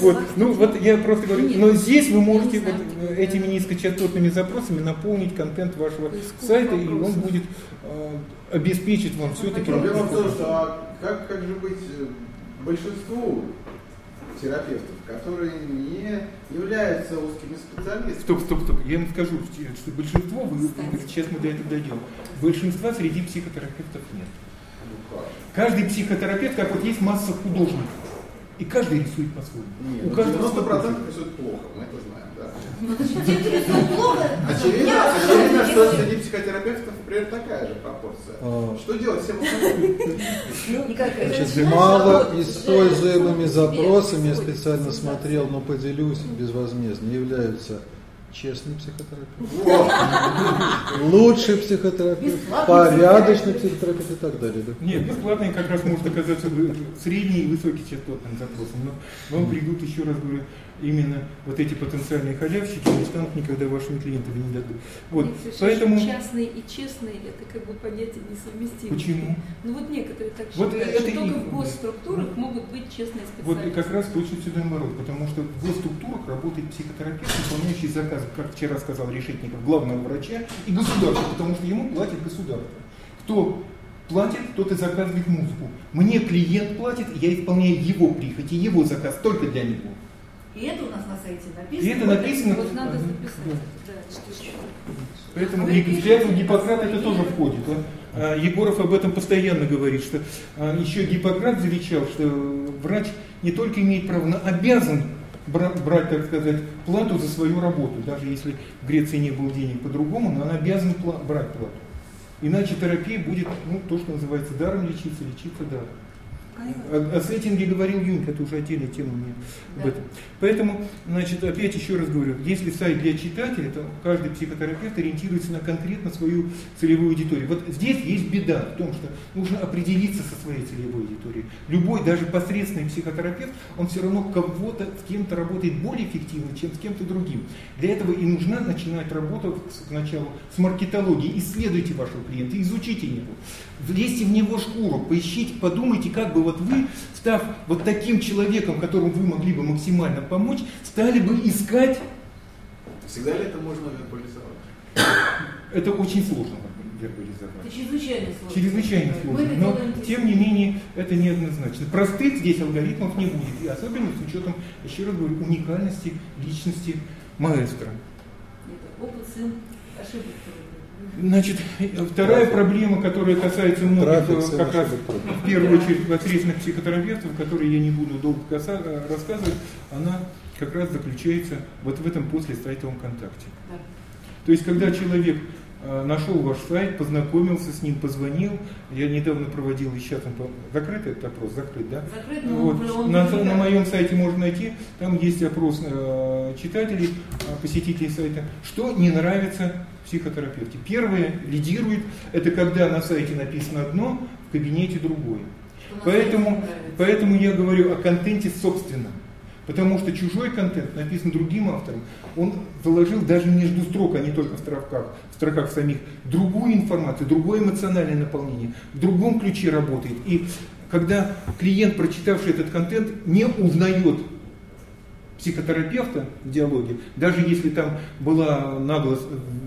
[SPEAKER 5] Вот, ну вот я просто говорю, но здесь вы можете вот, э, этими низкочастотными запросами наполнить контент вашего сайта, и он будет э, обеспечить вам все-таки.
[SPEAKER 9] Проблема в том, что а как, как же быть э, большинству терапевтов, которые не являются узкими специалистами?
[SPEAKER 5] Стоп, стоп, стоп. Я вам скажу, что большинство, вы, сейчас мы до этого дойдем, большинства среди психотерапевтов нет.
[SPEAKER 9] Ну?
[SPEAKER 5] Каждый психотерапевт, как вот есть масса художников, и каждый рисует по-своему.
[SPEAKER 9] Нет,
[SPEAKER 5] У
[SPEAKER 9] ну,
[SPEAKER 5] каждого
[SPEAKER 9] 90% рисует плохо, мы это знаем, да.
[SPEAKER 7] Ну, значит, те, кто рисует плохо,
[SPEAKER 9] Очевидно, очевидно, что среди психотерапевтов, например, такая же пропорция.
[SPEAKER 2] А.
[SPEAKER 9] Что делать всем остальным?
[SPEAKER 7] Начинаешь
[SPEAKER 2] мало используемыми запросами, я специально смотрел, но поделюсь безвозмездно, являются честный психотерапевт, лучший психотерапевт, порядочный
[SPEAKER 7] психотерапевт.
[SPEAKER 2] и так далее. да.
[SPEAKER 5] Нет, бесплатный как раз может оказаться средний и высокий частотным запросом. Но вам придут, еще раз говорю, именно вот эти потенциальные халявщики не станут никогда вашими клиентами не дадут. Вот,
[SPEAKER 8] Нет,
[SPEAKER 5] поэтому...
[SPEAKER 8] частные и честные это как бы понятия несовместимые.
[SPEAKER 5] Почему?
[SPEAKER 8] Ну вот некоторые так
[SPEAKER 5] Вот
[SPEAKER 8] считают,
[SPEAKER 5] это
[SPEAKER 8] что
[SPEAKER 5] и-
[SPEAKER 8] только в госструктурах могут быть честные
[SPEAKER 5] Вот
[SPEAKER 8] специалисты.
[SPEAKER 5] и как раз точно сюда наоборот, потому что в госструктурах работает психотерапевт, выполняющий заказы, как вчера сказал Решетников, главного врача и государства, потому что ему платит государство. Кто платит, тот и заказывает музыку. Мне клиент платит, я исполняю его прихоти, его заказ только для него.
[SPEAKER 7] И это у нас на сайте написано.
[SPEAKER 5] И это написано.
[SPEAKER 8] Вот надо записать. Да, еще.
[SPEAKER 5] Поэтому
[SPEAKER 7] Вы
[SPEAKER 5] и
[SPEAKER 7] пишете
[SPEAKER 5] клятву Гиппократа это тоже входит. да. а, Егоров об этом постоянно говорит, что а, еще Гиппократ замечал, что врач не только имеет право, но обязан брать, так сказать, плату за свою работу. Даже если в Греции не было денег по-другому, но он обязан пла- брать плату. Иначе терапия будет, ну, то, что называется, даром лечиться, лечиться даром. О, о сеттинге говорил Юнг, это уже отдельная тема мне об
[SPEAKER 7] Да.
[SPEAKER 5] этом. Поэтому, значит, опять еще раз говорю, если сайт для читателя, то каждый психотерапевт ориентируется на конкретно свою целевую аудиторию. Вот здесь есть беда в том, что нужно определиться со своей целевой аудиторией. Любой, даже посредственный психотерапевт, он все равно кого-то, с кем-то работает более эффективно, чем с кем-то другим. Для этого и нужно начинать работу сначала с маркетологии. Исследуйте вашего клиента, изучите его, влезьте в него шкуру, поищите, подумайте, как бы вот вы, став вот таким человеком, которому вы могли бы максимально помочь, стали бы искать,
[SPEAKER 9] Всегда ли это можно вербализовать?
[SPEAKER 5] это очень сложно
[SPEAKER 7] Это
[SPEAKER 5] вербализовать.
[SPEAKER 7] чрезвычайно сложно.
[SPEAKER 5] Чрезвычайно сложно,
[SPEAKER 7] это
[SPEAKER 5] но тем не менее это неоднозначно. Простых здесь алгоритмов не будет, и особенно с учетом, еще раз говорю, уникальности личности маэстро.
[SPEAKER 7] Это опыт сын ошибок.
[SPEAKER 5] Значит, вторая
[SPEAKER 2] Трафик.
[SPEAKER 5] проблема, которая касается многих,
[SPEAKER 2] Трафик,
[SPEAKER 5] э, как раз в первую очередь посредственных психотерапевтов, которые я не буду долго каса- э, рассказывать, она как раз заключается вот в этом после сайтовом контакте.
[SPEAKER 7] Да.
[SPEAKER 5] То есть, когда человек э, нашел ваш сайт, познакомился с ним, позвонил, я недавно проводил, и сейчас он, по- закрыт этот опрос, закрыт, да?
[SPEAKER 7] Закрыт, но
[SPEAKER 5] Вот.
[SPEAKER 7] он- он
[SPEAKER 5] На, на моем сайте можно найти, там есть опрос э, читателей, э, посетителей сайта, что не нравится психотерапевте. Первое, лидирует, это когда на сайте написано одно, в кабинете другое. Поэтому, поэтому я говорю о контенте собственном. Потому что чужой контент написан другим автором, он заложил даже между строк, а не только в строках, в строках самих, другую информацию, другое эмоциональное наполнение, в другом ключе работает. И когда клиент, прочитавший этот контент, не узнает психотерапевта в диалоге, даже если там была нагло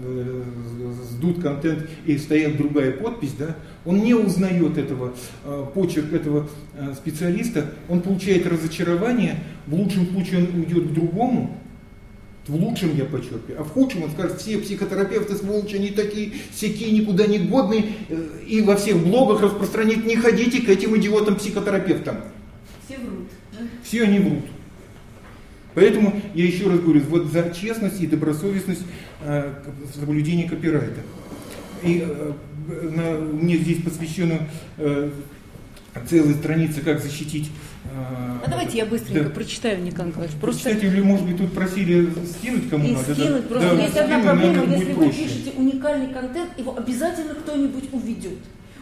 [SPEAKER 5] э, сдут контент и стояла другая подпись, да, он не узнает этого э, почерк этого э, специалиста, он получает разочарование, в лучшем случае он уйдет к другому, в лучшем я подчеркиваю, а в худшем он скажет, все психотерапевты сволочи, они такие, всякие никуда не годные, и во всех блогах распространит, не ходите к этим идиотам-психотерапевтам.
[SPEAKER 7] Все врут.
[SPEAKER 5] Все они врут. Поэтому я еще раз говорю, вот за честность и добросовестность э, соблюдения копирайта. И э, на, мне здесь посвящена э, целая страница, как защитить. э,
[SPEAKER 8] А давайте я быстренько
[SPEAKER 5] Да.
[SPEAKER 8] прочитаю, Николай Николаевич. Просто
[SPEAKER 5] Кстати, или, может быть, тут просили скинуть кому
[SPEAKER 8] и
[SPEAKER 5] надо. да?
[SPEAKER 8] скинуть, просто
[SPEAKER 5] Да,
[SPEAKER 7] Есть одна проблема, если вы
[SPEAKER 5] проще.
[SPEAKER 7] пишете уникальный контент, его обязательно кто-нибудь уведет.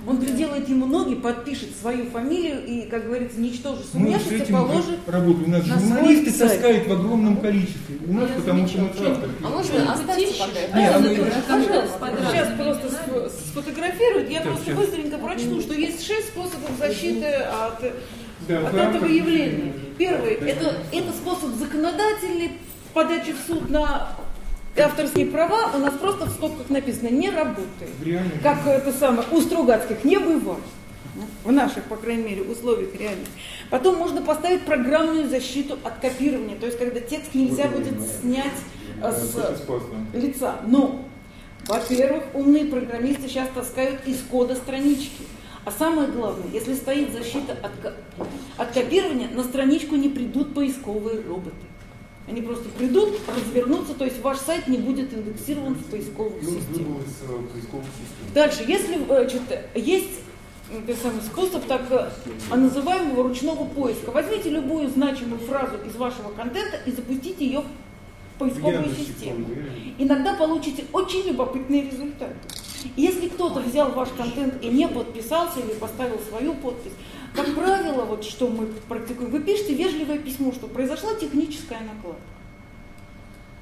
[SPEAKER 7] Он приделает ему ноги, подпишет свою фамилию и, как говорится, ничтоже сумняшится, положит.
[SPEAKER 5] работаем. У нас
[SPEAKER 7] на
[SPEAKER 5] журналисты таскают в огромном количестве. У нас,
[SPEAKER 7] Я
[SPEAKER 5] потому что мы авторы.
[SPEAKER 8] А можно оставьте пока?
[SPEAKER 5] Не, а мы-
[SPEAKER 7] Сейчас просто сф- сфотографируют, я просто
[SPEAKER 5] сейчас.
[SPEAKER 7] быстренько прочту, что есть шесть способов защиты от,
[SPEAKER 5] Да,
[SPEAKER 7] от этого явления. Первый это, это способ законодательный подачи в суд на авторские права, у нас просто в скобках написано не работает.
[SPEAKER 5] В реальном
[SPEAKER 7] Как это самое, у Стругацких не бывает. В наших, по крайней мере, условиях реальных. Потом можно поставить программную защиту от копирования. То есть, когда текст нельзя будет снять с лица. Но, во-первых, умные программисты сейчас таскают из кода странички. А самое главное, если стоит защита от, от копирования, на страничку не придут поисковые роботы. Они просто придут, развернутся, то есть ваш сайт не будет индексирован в поисковых системах.
[SPEAKER 5] э, поисковой системы.
[SPEAKER 7] Дальше, если э, значит, есть м, тот самый способ так э, а называемого ручного поиска. Возьмите любую значимую фразу из вашего контента и запустите ее в поисковую систему. Иногда получите очень любопытные результаты. Если кто-то взял ваш контент и не подписался или поставил свою подпись, как правило, вот что мы практикуем, вы пишете вежливое письмо, что произошла техническая накладка.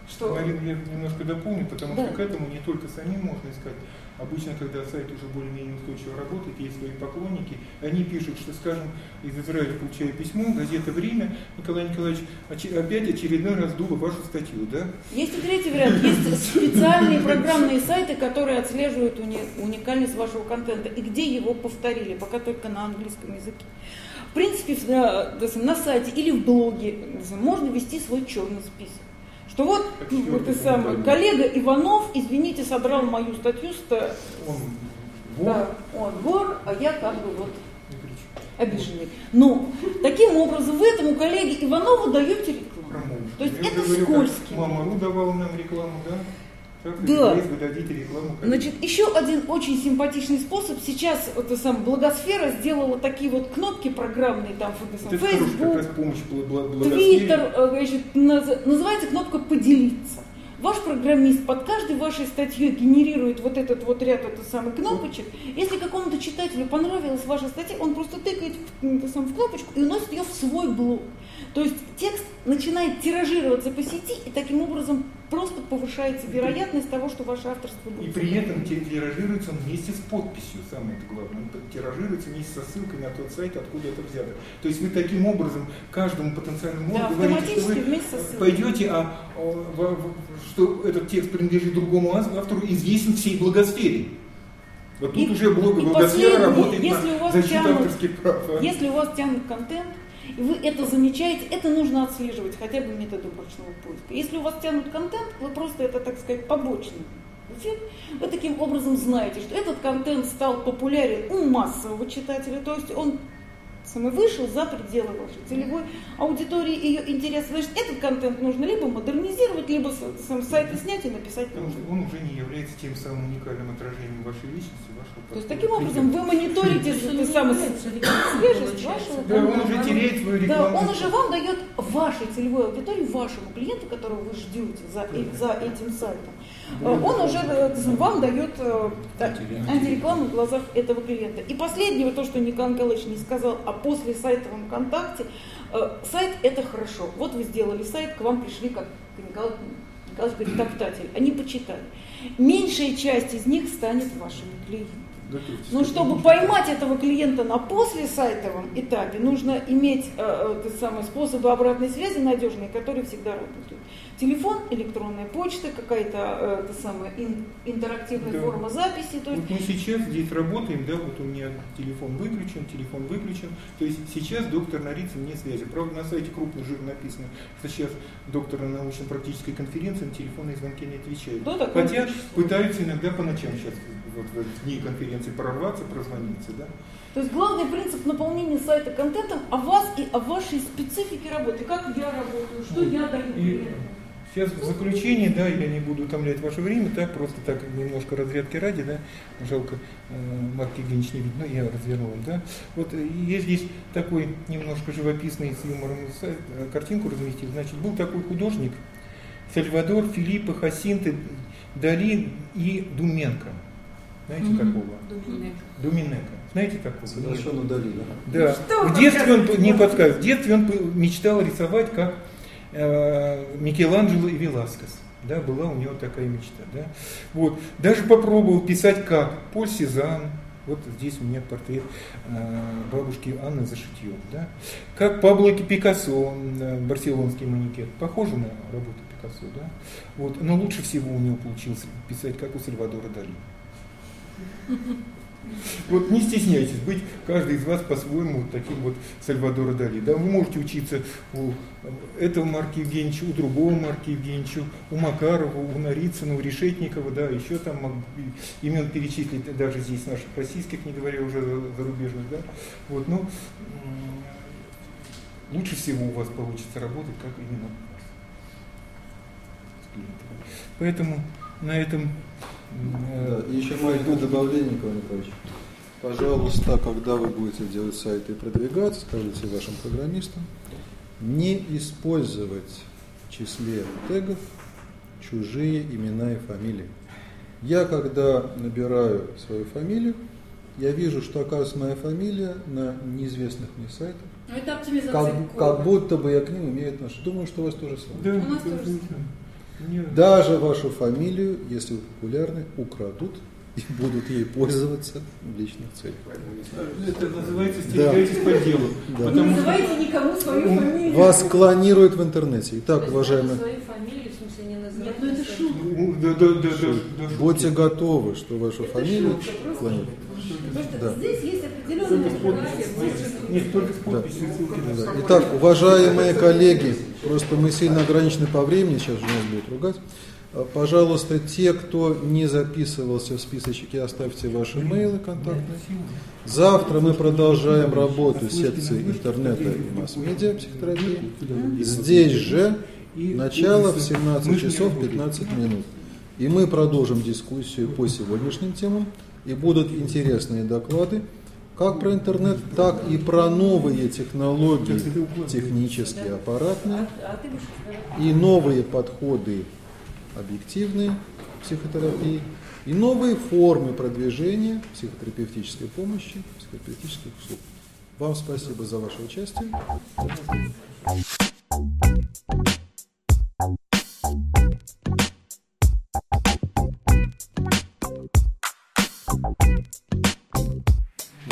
[SPEAKER 7] Что
[SPEAKER 5] Марина, я немножко дополню, потому
[SPEAKER 7] Да.
[SPEAKER 5] что к этому не только самим можно искать. Обычно, когда сайт уже более-менее устойчиво работает, есть свои поклонники, они пишут, что, скажем, из Израиля получаю письмо, газета «Время», Николай Николаевич опять очередной раз дула вашу статью, да?
[SPEAKER 7] Есть и третий вариант. Есть <laughs> специальные программные сайты, которые отслеживают уни- уникальность вашего контента и где его повторили, пока только на английском языке. В принципе, на, сайте или в блоге можно вести свой черный список. Что вот, вот ты
[SPEAKER 5] да.
[SPEAKER 7] коллега Иванов, извините, содрал мою статью с т-
[SPEAKER 5] Он Вор.
[SPEAKER 7] Да, он вор, а я как бы вот обиженный. Но таким образом вы этому коллеге Иванову даете рекламу. То есть
[SPEAKER 5] Я
[SPEAKER 7] это
[SPEAKER 5] говорю,
[SPEAKER 7] скользкий.
[SPEAKER 5] Мама Ру давала нам рекламу, да?
[SPEAKER 7] Да.
[SPEAKER 5] рекламу.
[SPEAKER 7] Значит, еще один очень симпатичный способ. Сейчас вот, самая Благосфера сделала такие вот кнопки программные, там, вот,
[SPEAKER 5] Вот
[SPEAKER 7] Facebook. Твиттер, э, значит, наз- называется кнопка «Поделиться». Ваш программист под каждой вашей статьей генерирует вот этот вот ряд это самых кнопочек. Если какому-то читателю понравилась ваша статья, он просто тыкает в, сам, в кнопочку и уносит ее в свой блог. То есть текст начинает тиражироваться по сети, и таким образом просто повышается вероятность того, что ваше авторство
[SPEAKER 5] И
[SPEAKER 7] будет.
[SPEAKER 5] при этом ти- тиражируется он вместе с подписью, самое главное. Он тиражируется вместе со ссылкой на тот сайт, откуда это взято. То есть вы таким образом каждому потенциальному
[SPEAKER 7] Да,
[SPEAKER 5] говорите, что вы пойдете, а, а, что этот текст принадлежит другому ав- автору, известен всей благосфере. Вот тут
[SPEAKER 7] И-
[SPEAKER 5] уже блог
[SPEAKER 7] и
[SPEAKER 5] благосфера работает
[SPEAKER 7] если
[SPEAKER 5] на защиту
[SPEAKER 7] тянут-
[SPEAKER 5] авторских прав. а?
[SPEAKER 7] Если у вас тянут контент, и вы это замечаете, это нужно отслеживать хотя бы методом ручного поиска. Если у вас тянут контент, вы просто это, так сказать, побочный эффект. Вы таким образом знаете, что этот контент стал популярен у массового читателя, то есть он самый вышел за пределы вашей целевой аудитории, ее интереса. Значит, этот контент нужно либо модернизировать, либо сам сайты снять и написать
[SPEAKER 5] Потому что он уже не является тем самым уникальным отражением вашей личности, вашего
[SPEAKER 7] То есть таким образом вы мониторите свежесть вашего
[SPEAKER 5] Да, он уже теряет свою
[SPEAKER 7] Да,
[SPEAKER 5] рекламу.
[SPEAKER 7] он уже вам дает вашей целевой аудитории, вашему клиенту, которого вы ждете за, за этим сайтом. Э, Он уже э, вам дает э, так, антирекламу в глазах этого клиента. И последнее, то, что Николай Николаевич не сказал, а после сайтовом контакте, э, сайт это хорошо. Вот вы сделали сайт, к вам пришли, как Николай Николаевич говорит, топтатель. Они почитали. Меньшая часть из них станет вашими клиентами. Но чтобы поймать этого клиента на послесайтовом этапе, нужно иметь э, э, самые способы обратной связи надежные, которые всегда работают. Телефон, электронная почта, какая-то э, та самая ин- интерактивная
[SPEAKER 5] Да.
[SPEAKER 7] форма записи. То есть
[SPEAKER 5] Вот мы сейчас здесь работаем, да, вот у меня телефон выключен, телефон выключен. То есть сейчас доктор Нарицын не связи. Правда, на сайте крупно жир написано, что сейчас доктор на научно-практической конференции на телефонные звонки не отвечает.
[SPEAKER 7] Да, такое
[SPEAKER 5] Хотя пытаются иногда по ночам сейчас, вот в дни конференции прорваться, прозвониться, да.
[SPEAKER 7] То есть главный принцип наполнения сайта контентом о вас и о вашей специфике работы. Как я работаю, что я даю
[SPEAKER 5] И. сейчас в заключение, да, я не буду утомлять ваше время, так, просто так немножко разрядки ради, да, жалко, э, Марк Евгеньевич не видно, я развернул, да. Вот э, я здесь такой немножко живописный с юмором сайт, э, картинку разместил. Значит, был такой художник Сальвадор, Филиппа, Хасинты, Дали и Думенко. Знаете такого? Думинека. Знаете такого?
[SPEAKER 2] Совершенно удалили.
[SPEAKER 5] Да.
[SPEAKER 7] что
[SPEAKER 5] в детстве он не подсказывает. В детстве он мечтал рисовать как э, Микеланджело и Веласкес. Да, была у него такая мечта. Да? Вот. Даже попробовал писать как Поль Сезанн. Вот здесь у меня портрет э, бабушки Анны Зашитьев. Да? Как Пабло Пикассо, э, барселонский манекет. Похоже на работу Пикассо. Да? Вот. Но лучше всего у него получилось писать как у Сальвадора Дали. Вот не стесняйтесь быть каждый из вас по-своему таким вот Сальвадора Дали. Да, вы можете учиться у этого Марка Евгеньевича, у другого Марка Евгеньевича, у Макарова, у Нарицына, у Решетникова, да, еще там могу имен перечислить даже здесь наших российских, не говоря уже за- зарубежных, да. Вот, но лучше всего у вас получится работать, как именно с клиентами. Поэтому на этом э,
[SPEAKER 2] еще маленькое добавление, Николай Николаевич. Пожалуйста, когда вы будете делать сайты и продвигаться, скажите вашим программистам, не использовать в числе тегов чужие имена и фамилии. Я, когда набираю свою фамилию, я вижу, что оказывается моя фамилия на неизвестных мне сайтах.
[SPEAKER 6] Ну, это оптимизация
[SPEAKER 2] Как,
[SPEAKER 6] кода.
[SPEAKER 2] как будто бы я к ним имею отношение. Думаю, что у вас тоже самое.
[SPEAKER 5] Да,
[SPEAKER 6] У нас тоже самое.
[SPEAKER 5] Да.
[SPEAKER 2] Даже вашу фамилию, если вы популярны, украдут и будут ей пользоваться в личных целях.
[SPEAKER 5] Это называется стерегаетесь по делу.
[SPEAKER 2] Да.
[SPEAKER 7] Не
[SPEAKER 5] Потому
[SPEAKER 7] называйте никому свою фамилию.
[SPEAKER 2] Вас клонируют в интернете. Итак,
[SPEAKER 8] есть
[SPEAKER 2] уважаемые,
[SPEAKER 8] свою фамилию, в смысле, не.
[SPEAKER 7] Нет, ну это шутка.
[SPEAKER 5] Ну, да, да, да, да, да,
[SPEAKER 2] будьте готовы, что вашу фамилию
[SPEAKER 7] шутка, просто
[SPEAKER 2] клонируют.
[SPEAKER 7] Потому что
[SPEAKER 2] Да.
[SPEAKER 7] здесь есть определенная
[SPEAKER 5] Нет, только с подписью ссылки.
[SPEAKER 2] Да. Итак, уважаемые коллеги, просто мы сильно ограничены по времени, сейчас же нас будут ругать. Э, Пожалуйста, те, кто не записывался в списочки, оставьте ваши мейлы контактные. Завтра мы продолжаем работу секции интернета и масс-медиа психотерапии. Здесь же начало в 17 часов 15 минут. И мы продолжим дискуссию по сегодняшним темам. И будут интересные доклады как про интернет, так и про новые технологии, технические, аппаратные, и новые подходы объективные психотерапии, и новые формы продвижения психотерапевтической помощи, психотерапевтических услуг. Вам спасибо за ваше участие.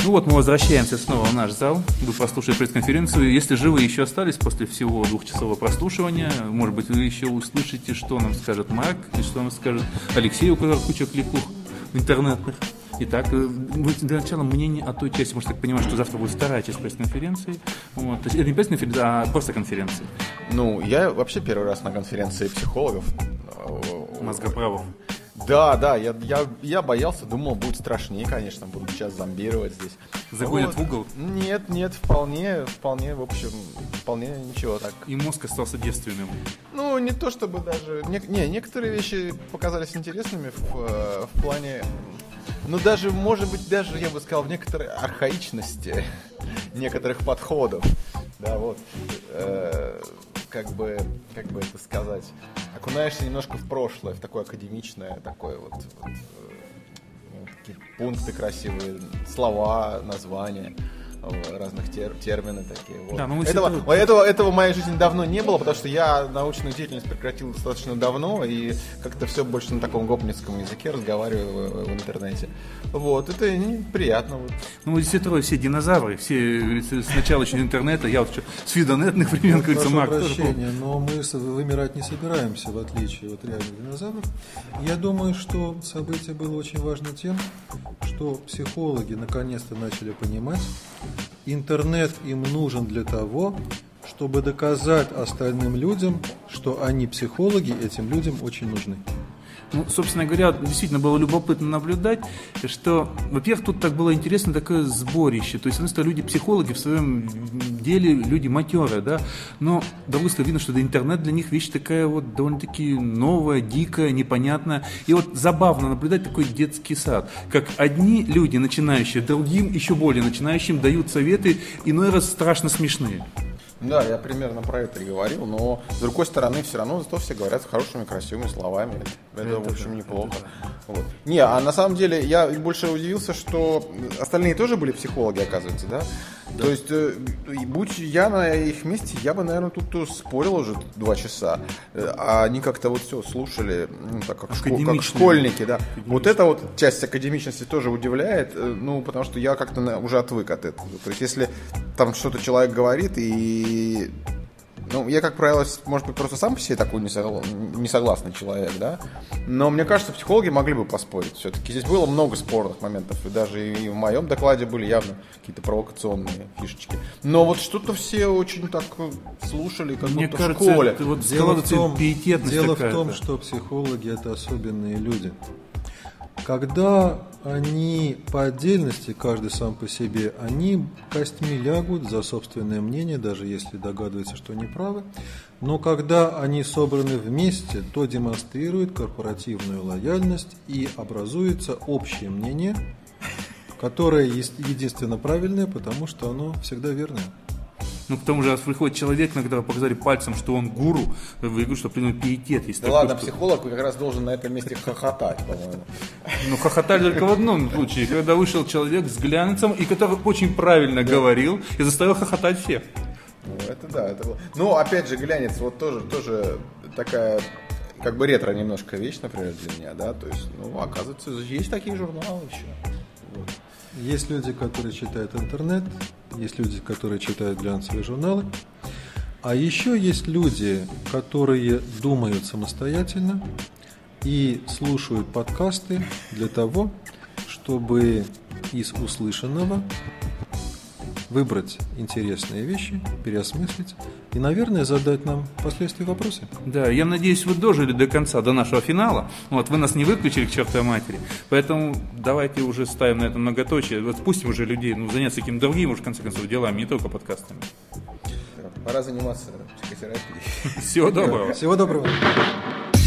[SPEAKER 10] Ну вот мы возвращаемся снова в наш зал. Вы послушали пресс-конференцию. Если же вы еще остались после всего двухчасового прослушивания, может быть, вы еще услышите, что нам скажет Марк, и что нам скажет Алексей, у которого куча кликух интернетных. Итак, э, для начала мнение о той части, может, так понимаю, что завтра будет вторая часть пресс-конференции. Вот. То есть, это не пресс-конференция, а просто конференция.
[SPEAKER 6] Ну, я вообще первый раз на конференции психологов.
[SPEAKER 10] Мозгоправов.
[SPEAKER 6] Да, да, я, я, я боялся, думал, будет страшнее, конечно, будут сейчас зомбировать здесь.
[SPEAKER 10] Загонят
[SPEAKER 6] Вот.
[SPEAKER 10] в угол.
[SPEAKER 6] Нет, нет, вполне, вполне, в общем, вполне ничего так.
[SPEAKER 10] И мозг остался девственным.
[SPEAKER 6] Ну, не то чтобы даже... Не, не, некоторые вещи показались интересными в, э, в плане... Ну, даже, может быть, даже, я бы сказал, в некоторой архаичности некоторых подходов. Да, вот. Э, как бы, как бы это сказать, окунаешься немножко в прошлое, в такое академичное, такое вот, вот, э, вот такие пункты красивые, слова, названия э, разных тер- термины такие. Вот.
[SPEAKER 10] Да, ну мы
[SPEAKER 6] этого, вот этого, этого в моей жизни давно не было, потому что я научную деятельность прекратил достаточно давно и как-то все больше на таком гопницком языке разговариваю в, в интернете. Вот, это не- приятно. Вот.
[SPEAKER 10] Ну, вот все трое, все динозавры, все говорится, с начала еще интернета, я вот еще с видонетных времен, как говорится, Марк
[SPEAKER 2] прощения, но мы вымирать не собираемся, в отличие от реальных динозавров. Я думаю, что событие было очень важно тем, что психологи наконец-то начали понимать, интернет им нужен для того, чтобы доказать остальным людям, что они психологи, этим людям очень нужны.
[SPEAKER 10] Ну, собственно говоря, действительно было любопытно наблюдать, что, во-первых, тут так было интересно такое сборище. То есть, с одной стороны, люди психологи в своем деле, люди матерые, да, но, другой стороны, видно, что да, интернет для них вещь такая вот довольно-таки новая, дикая, непонятная. И вот забавно наблюдать такой детский сад, как одни люди, начинающие, другим, еще более начинающим, дают советы, иной раз страшно смешные.
[SPEAKER 6] Да, я примерно про это и говорил, но с другой стороны, все равно зато все говорят с хорошими, красивыми словами. Это, в общем, неплохо. Вот. Не, а на самом деле я больше удивился, что остальные тоже были психологи, оказывается, да? То есть, э, будь я на их месте, я бы, наверное, тут спорил уже два часа. Э, А они как-то вот все слушали, ну, так как, шко- как школьники, да. Вот эта вот часть академичности тоже удивляет, э, ну, потому что я как-то уже отвык от этого. То есть, если там что-то человек говорит, и ну, я, как правило, может быть, просто сам по себе такой несогла- несогласный человек, да. Но мне кажется, психологи могли бы поспорить. Все-таки здесь было много спорных моментов. И даже и в моем докладе были явно какие-то провокационные фишечки. Но вот что-то все очень так э, слушали, как
[SPEAKER 10] Мне
[SPEAKER 6] будто
[SPEAKER 10] кажется,
[SPEAKER 6] в школе.
[SPEAKER 10] это вот
[SPEAKER 2] Дело в том, дело в том, что психологи это особенные люди. Когда они по отдельности, каждый сам по себе, они костьми лягут за собственное мнение, даже если догадываются, что они правы. Но когда они собраны вместе, то демонстрируют корпоративную лояльность и образуется общее мнение, которое единственно правильное, потому что оно всегда верное.
[SPEAKER 10] Ну, к тому же, раз приходит человек, на которого показали пальцем, что он гуру, вы говорите, что определенный пиетет есть.
[SPEAKER 6] Да
[SPEAKER 10] такой,
[SPEAKER 6] ладно,
[SPEAKER 10] что-
[SPEAKER 6] психолог как раз должен на этом месте хохотать, по-моему.
[SPEAKER 10] Ну, хохотали только в одном случае, когда вышел человек с глянцем, и который очень правильно говорил, и заставил хохотать всех.
[SPEAKER 6] Ну, это да, это было. Ну, опять же, глянец, вот тоже, тоже такая, как бы ретро немножко вещь, например, для меня, да, то есть, ну, оказывается, есть такие журналы еще. Вот.
[SPEAKER 2] Есть люди, которые читают интернет, есть люди, которые читают глянцевые журналы, а еще есть люди, которые думают самостоятельно и слушают подкасты для того, чтобы из услышанного выбрать интересные вещи, переосмыслить и, наверное, задать нам впоследствии вопросы.
[SPEAKER 10] Да, я надеюсь, вы дожили до конца, до нашего финала. Вот, вы нас не выключили к чертовой матери. Поэтому давайте уже ставим на это многоточие. Вот пустим уже людей ну, заняться каким-то другим, уж в конце концов, делами, не только подкастами.
[SPEAKER 6] Пора заниматься психотерапией.
[SPEAKER 10] Всего доброго.
[SPEAKER 2] Всего доброго.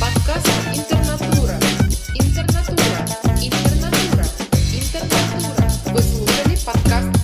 [SPEAKER 8] Подкаст «Интернатура». Интернатура. Интернатура. Интернатура. Вы слушали подкаст